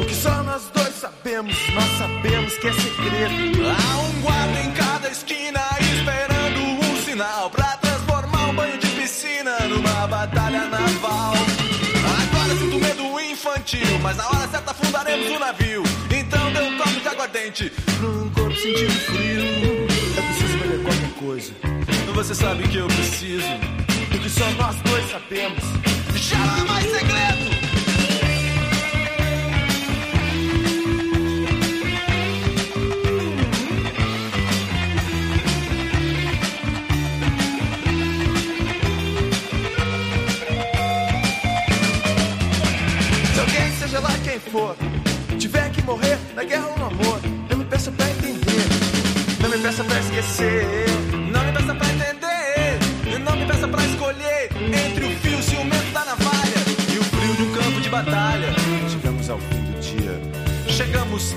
O que só nós dois sabemos, nós sabemos que é segredo. Há um guarda em cada esquina esperando um sinal pra transformar um banho de piscina numa batalha naval. Agora sinto medo infantil, mas na hora certa afundaremos o navio. Então dê um copo de aguardente Num corpo sentindo frio, eu preciso beber qualquer coisa. Você sabe que eu preciso. O que só nós dois sabemos. Não me peça pra entender, não me peça pra esquecer. Não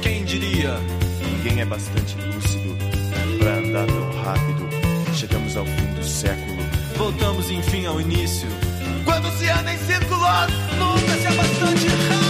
Quem diria? ninguém é bastante lúcido pra andar tão rápido. Chegamos ao fim do século. Voltamos enfim ao início. Quando se anda em círculos, Nunca se é bastante rápido.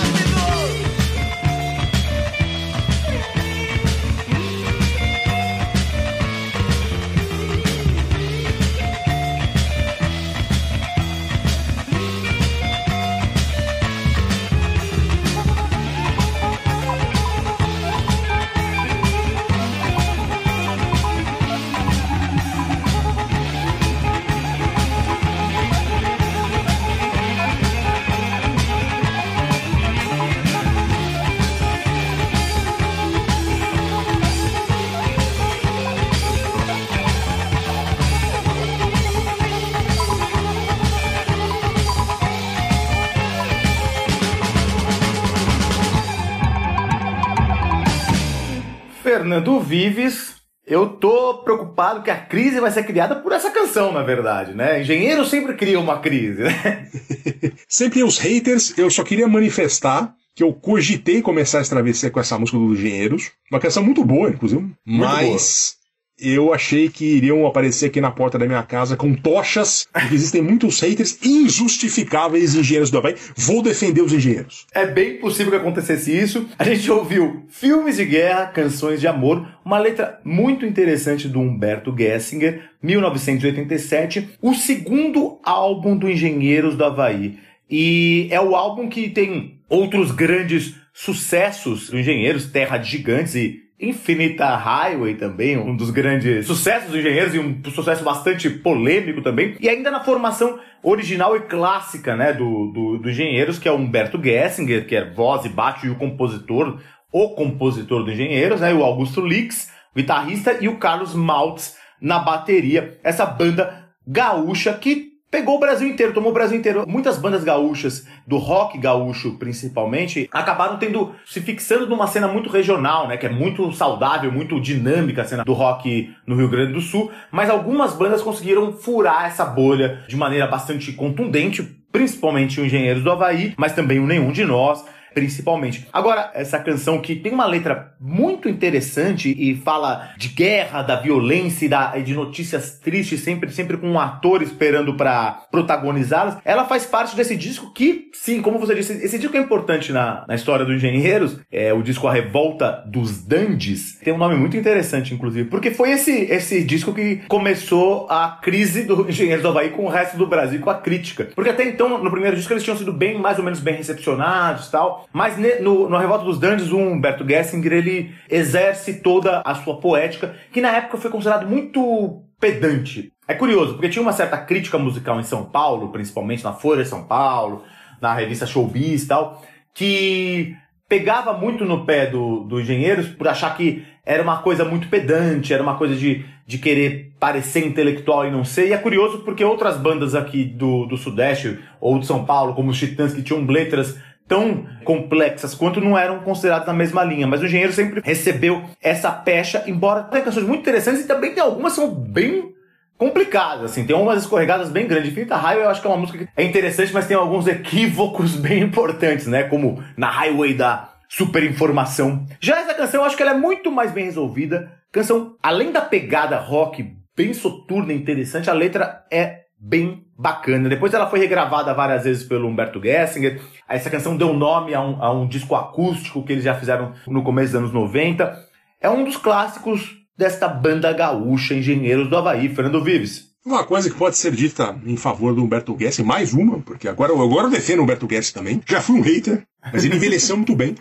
Fernando Vives, eu tô preocupado que a crise vai ser criada por essa canção, na verdade, né? Engenheiro sempre cria uma crise, né? [laughs] Sempre os haters, eu só queria manifestar que eu cogitei começar essa travessia com essa música dos Engenheiros. Uma canção muito boa, inclusive. mas eu achei que iriam aparecer aqui na porta da minha casa com tochas, porque existem muitos haters injustificáveis engenheiros do Havaí. Vou defender os engenheiros. É bem possível que acontecesse isso. A gente ouviu filmes de guerra, canções de amor, uma letra muito interessante do Humberto Gessinger, 1987, o segundo álbum do Engenheiros do Havaí. E é o álbum que tem outros grandes sucessos do Engenheiros, Terra de Gigantes e Infinita Highway também, um dos grandes sucessos dos Engenheiros e um sucesso bastante polêmico também. E ainda na formação original e clássica, né, do, do, do Engenheiros, que é o Humberto Gessinger, que é voz e baixo e o compositor, o compositor do Engenheiros, né, o Augusto Lix, guitarrista, e o Carlos Maltz na bateria. Essa banda gaúcha que pegou o Brasil inteiro, tomou o Brasil inteiro. Muitas bandas gaúchas, do rock gaúcho principalmente, acabaram tendo, se fixando numa cena muito regional, né? Que é muito saudável, muito dinâmica a cena do rock no Rio Grande do Sul. Mas algumas bandas conseguiram furar essa bolha de maneira bastante contundente, principalmente o Engenheiros do Havaí, mas também o Nenhum de Nós. Principalmente. Agora, essa canção que tem uma letra muito interessante e fala de guerra, da violência e, da, e de notícias tristes, sempre, sempre com um ator esperando para protagonizá-las, ela faz parte desse disco que, sim, como você disse, esse disco é importante na, na história dos engenheiros, é o disco A Revolta dos Dandes, tem um nome muito interessante, inclusive, porque foi esse, esse disco que começou a crise do [laughs] Engenheiros do Havaí com o resto do Brasil, com a crítica. Porque até então, no primeiro disco, eles tinham sido bem, mais ou menos bem recepcionados e mas ne- no, no Revolta dos Dandes, o Humberto Gessinger, ele exerce toda a sua poética, que na época foi considerado muito pedante. É curioso, porque tinha uma certa crítica musical em São Paulo, principalmente na Folha de São Paulo, na revista Showbiz e tal, que pegava muito no pé do, do Engenheiros por achar que era uma coisa muito pedante, era uma coisa de, de querer parecer intelectual e não ser. E é curioso porque outras bandas aqui do, do Sudeste ou de São Paulo, como os Titãs, que tinham letras tão complexas quanto não eram consideradas na mesma linha. Mas o Engenheiro sempre recebeu essa pecha, embora tenha canções muito interessantes e também tem algumas que são bem complicadas, assim, tem umas escorregadas bem grandes. Infinita Highway eu acho que é uma música que é interessante, mas tem alguns equívocos [laughs] bem importantes, né? Como na Highway da superinformação. Já essa canção eu acho que ela é muito mais bem resolvida. Canção, além da pegada rock bem soturna e interessante, a letra é bem bacana. Depois ela foi regravada várias vezes pelo Humberto Gessinger. Essa canção deu nome a um, a um disco acústico que eles já fizeram no começo dos anos 90. É um dos clássicos desta banda gaúcha Engenheiros do Havaí, Fernando Vives. Uma coisa que pode ser dita em favor do Humberto Guess, mais uma, porque agora, agora eu defendo o Humberto Guess também. Já fui um hater, mas ele envelheceu muito bem.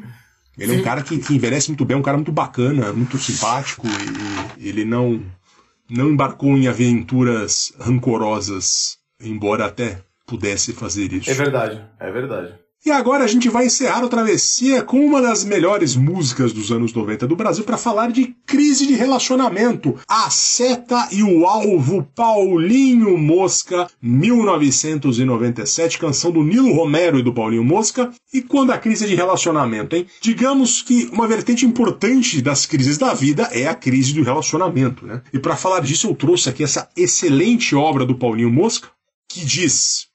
Ele é um cara que, que envelhece muito bem, um cara muito bacana, muito simpático, e, e ele não, não embarcou em aventuras rancorosas, embora até pudesse fazer isso. É verdade, é verdade. E agora a gente vai encerrar a travessia com uma das melhores músicas dos anos 90 do Brasil para falar de crise de relacionamento. A Seta e o Alvo, Paulinho Mosca, 1997, canção do Nilo Romero e do Paulinho Mosca. E quando a crise de relacionamento, hein? Digamos que uma vertente importante das crises da vida é a crise do relacionamento, né? E para falar disso eu trouxe aqui essa excelente obra do Paulinho Mosca que diz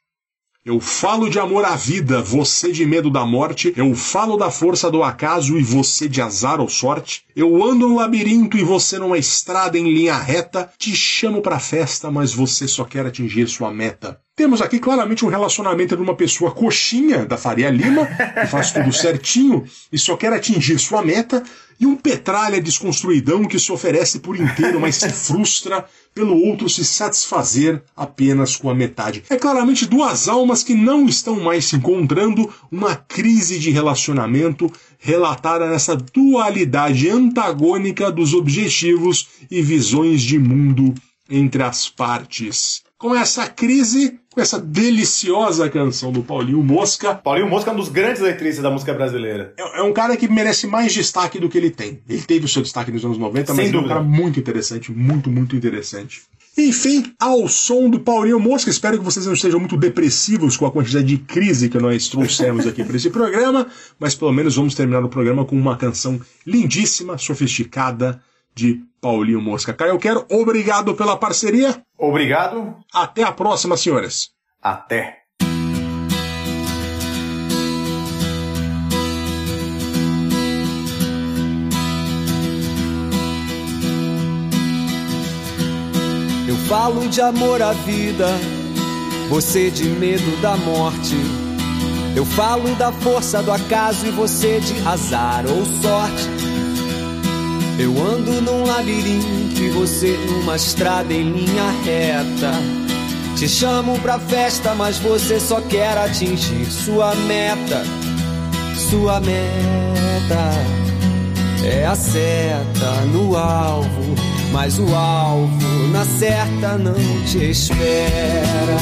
eu falo de amor à vida, você de medo da morte. Eu falo da força do acaso e você de azar ou sorte. Eu ando no labirinto e você numa estrada em linha reta. Te chamo pra festa, mas você só quer atingir sua meta. Temos aqui claramente um relacionamento de uma pessoa coxinha da Faria Lima, que faz tudo certinho e só quer atingir sua meta, e um petralha desconstruidão que se oferece por inteiro, mas se frustra pelo outro se satisfazer apenas com a metade. É claramente duas almas que não estão mais se encontrando, uma crise de relacionamento relatada nessa dualidade antagônica dos objetivos e visões de mundo entre as partes. Com essa crise, com essa deliciosa canção do Paulinho Mosca. Paulinho Mosca é um dos grandes letristas da música brasileira. É, é um cara que merece mais destaque do que ele tem. Ele teve o seu destaque nos anos 90, Sem mas ele é um dúvida. cara muito interessante, muito, muito interessante. Enfim, ao som do Paulinho Mosca, espero que vocês não estejam muito depressivos com a quantidade de crise que nós trouxemos aqui para esse programa, mas pelo menos vamos terminar o programa com uma canção lindíssima, sofisticada de Paulinho Mosca. Caio, eu quero obrigado pela parceria. Obrigado. Até a próxima, senhores. Até. Eu falo de amor à vida, você de medo da morte. Eu falo da força do acaso e você de azar ou sorte. Eu ando num labirinto e você numa estrada em linha reta. Te chamo pra festa, mas você só quer atingir sua meta. Sua meta é a seta no alvo, mas o alvo na certa não te espera.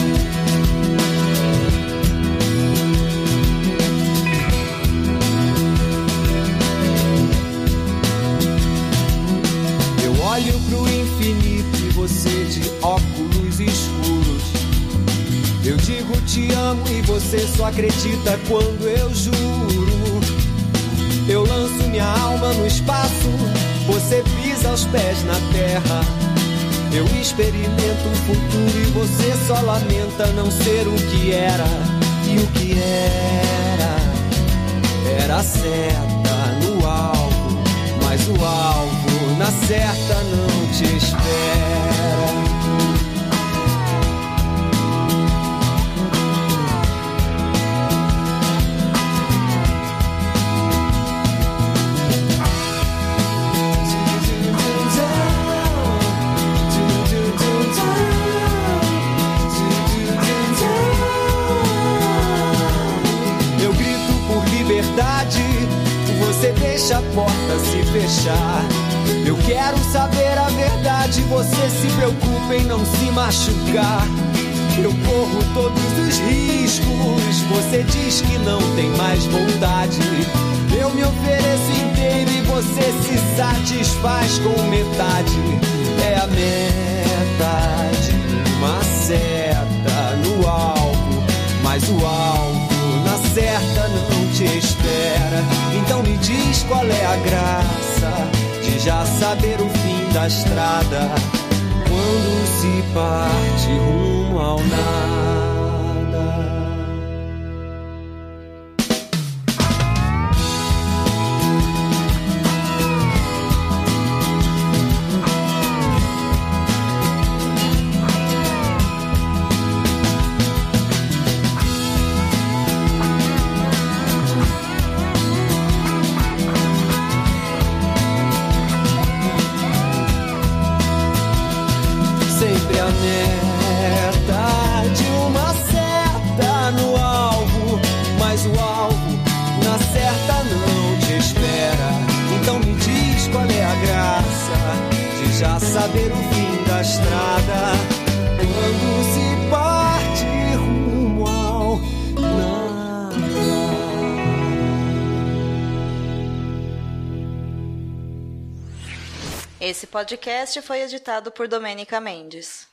Olho pro infinito e você de óculos escuros. Eu digo te amo e você só acredita quando eu juro. Eu lanço minha alma no espaço, você pisa os pés na terra. Eu experimento o futuro e você só lamenta não ser o que era. E o que era Era a seta no alvo, mas o alvo certa não te espera. Eu grito por liberdade, você deixa a porta se fechar. Quero saber a verdade, você se preocupa em não se machucar. Eu corro todos os riscos, você diz que não tem mais vontade. Eu me ofereço inteiro e você se satisfaz com metade. É a meta de uma seta no alvo, mas o alvo na certa não te espera. Então me diz qual é a graça de já saber o fim da estrada quando se parte rumo ao nada. Podcast foi editado por Domênica Mendes.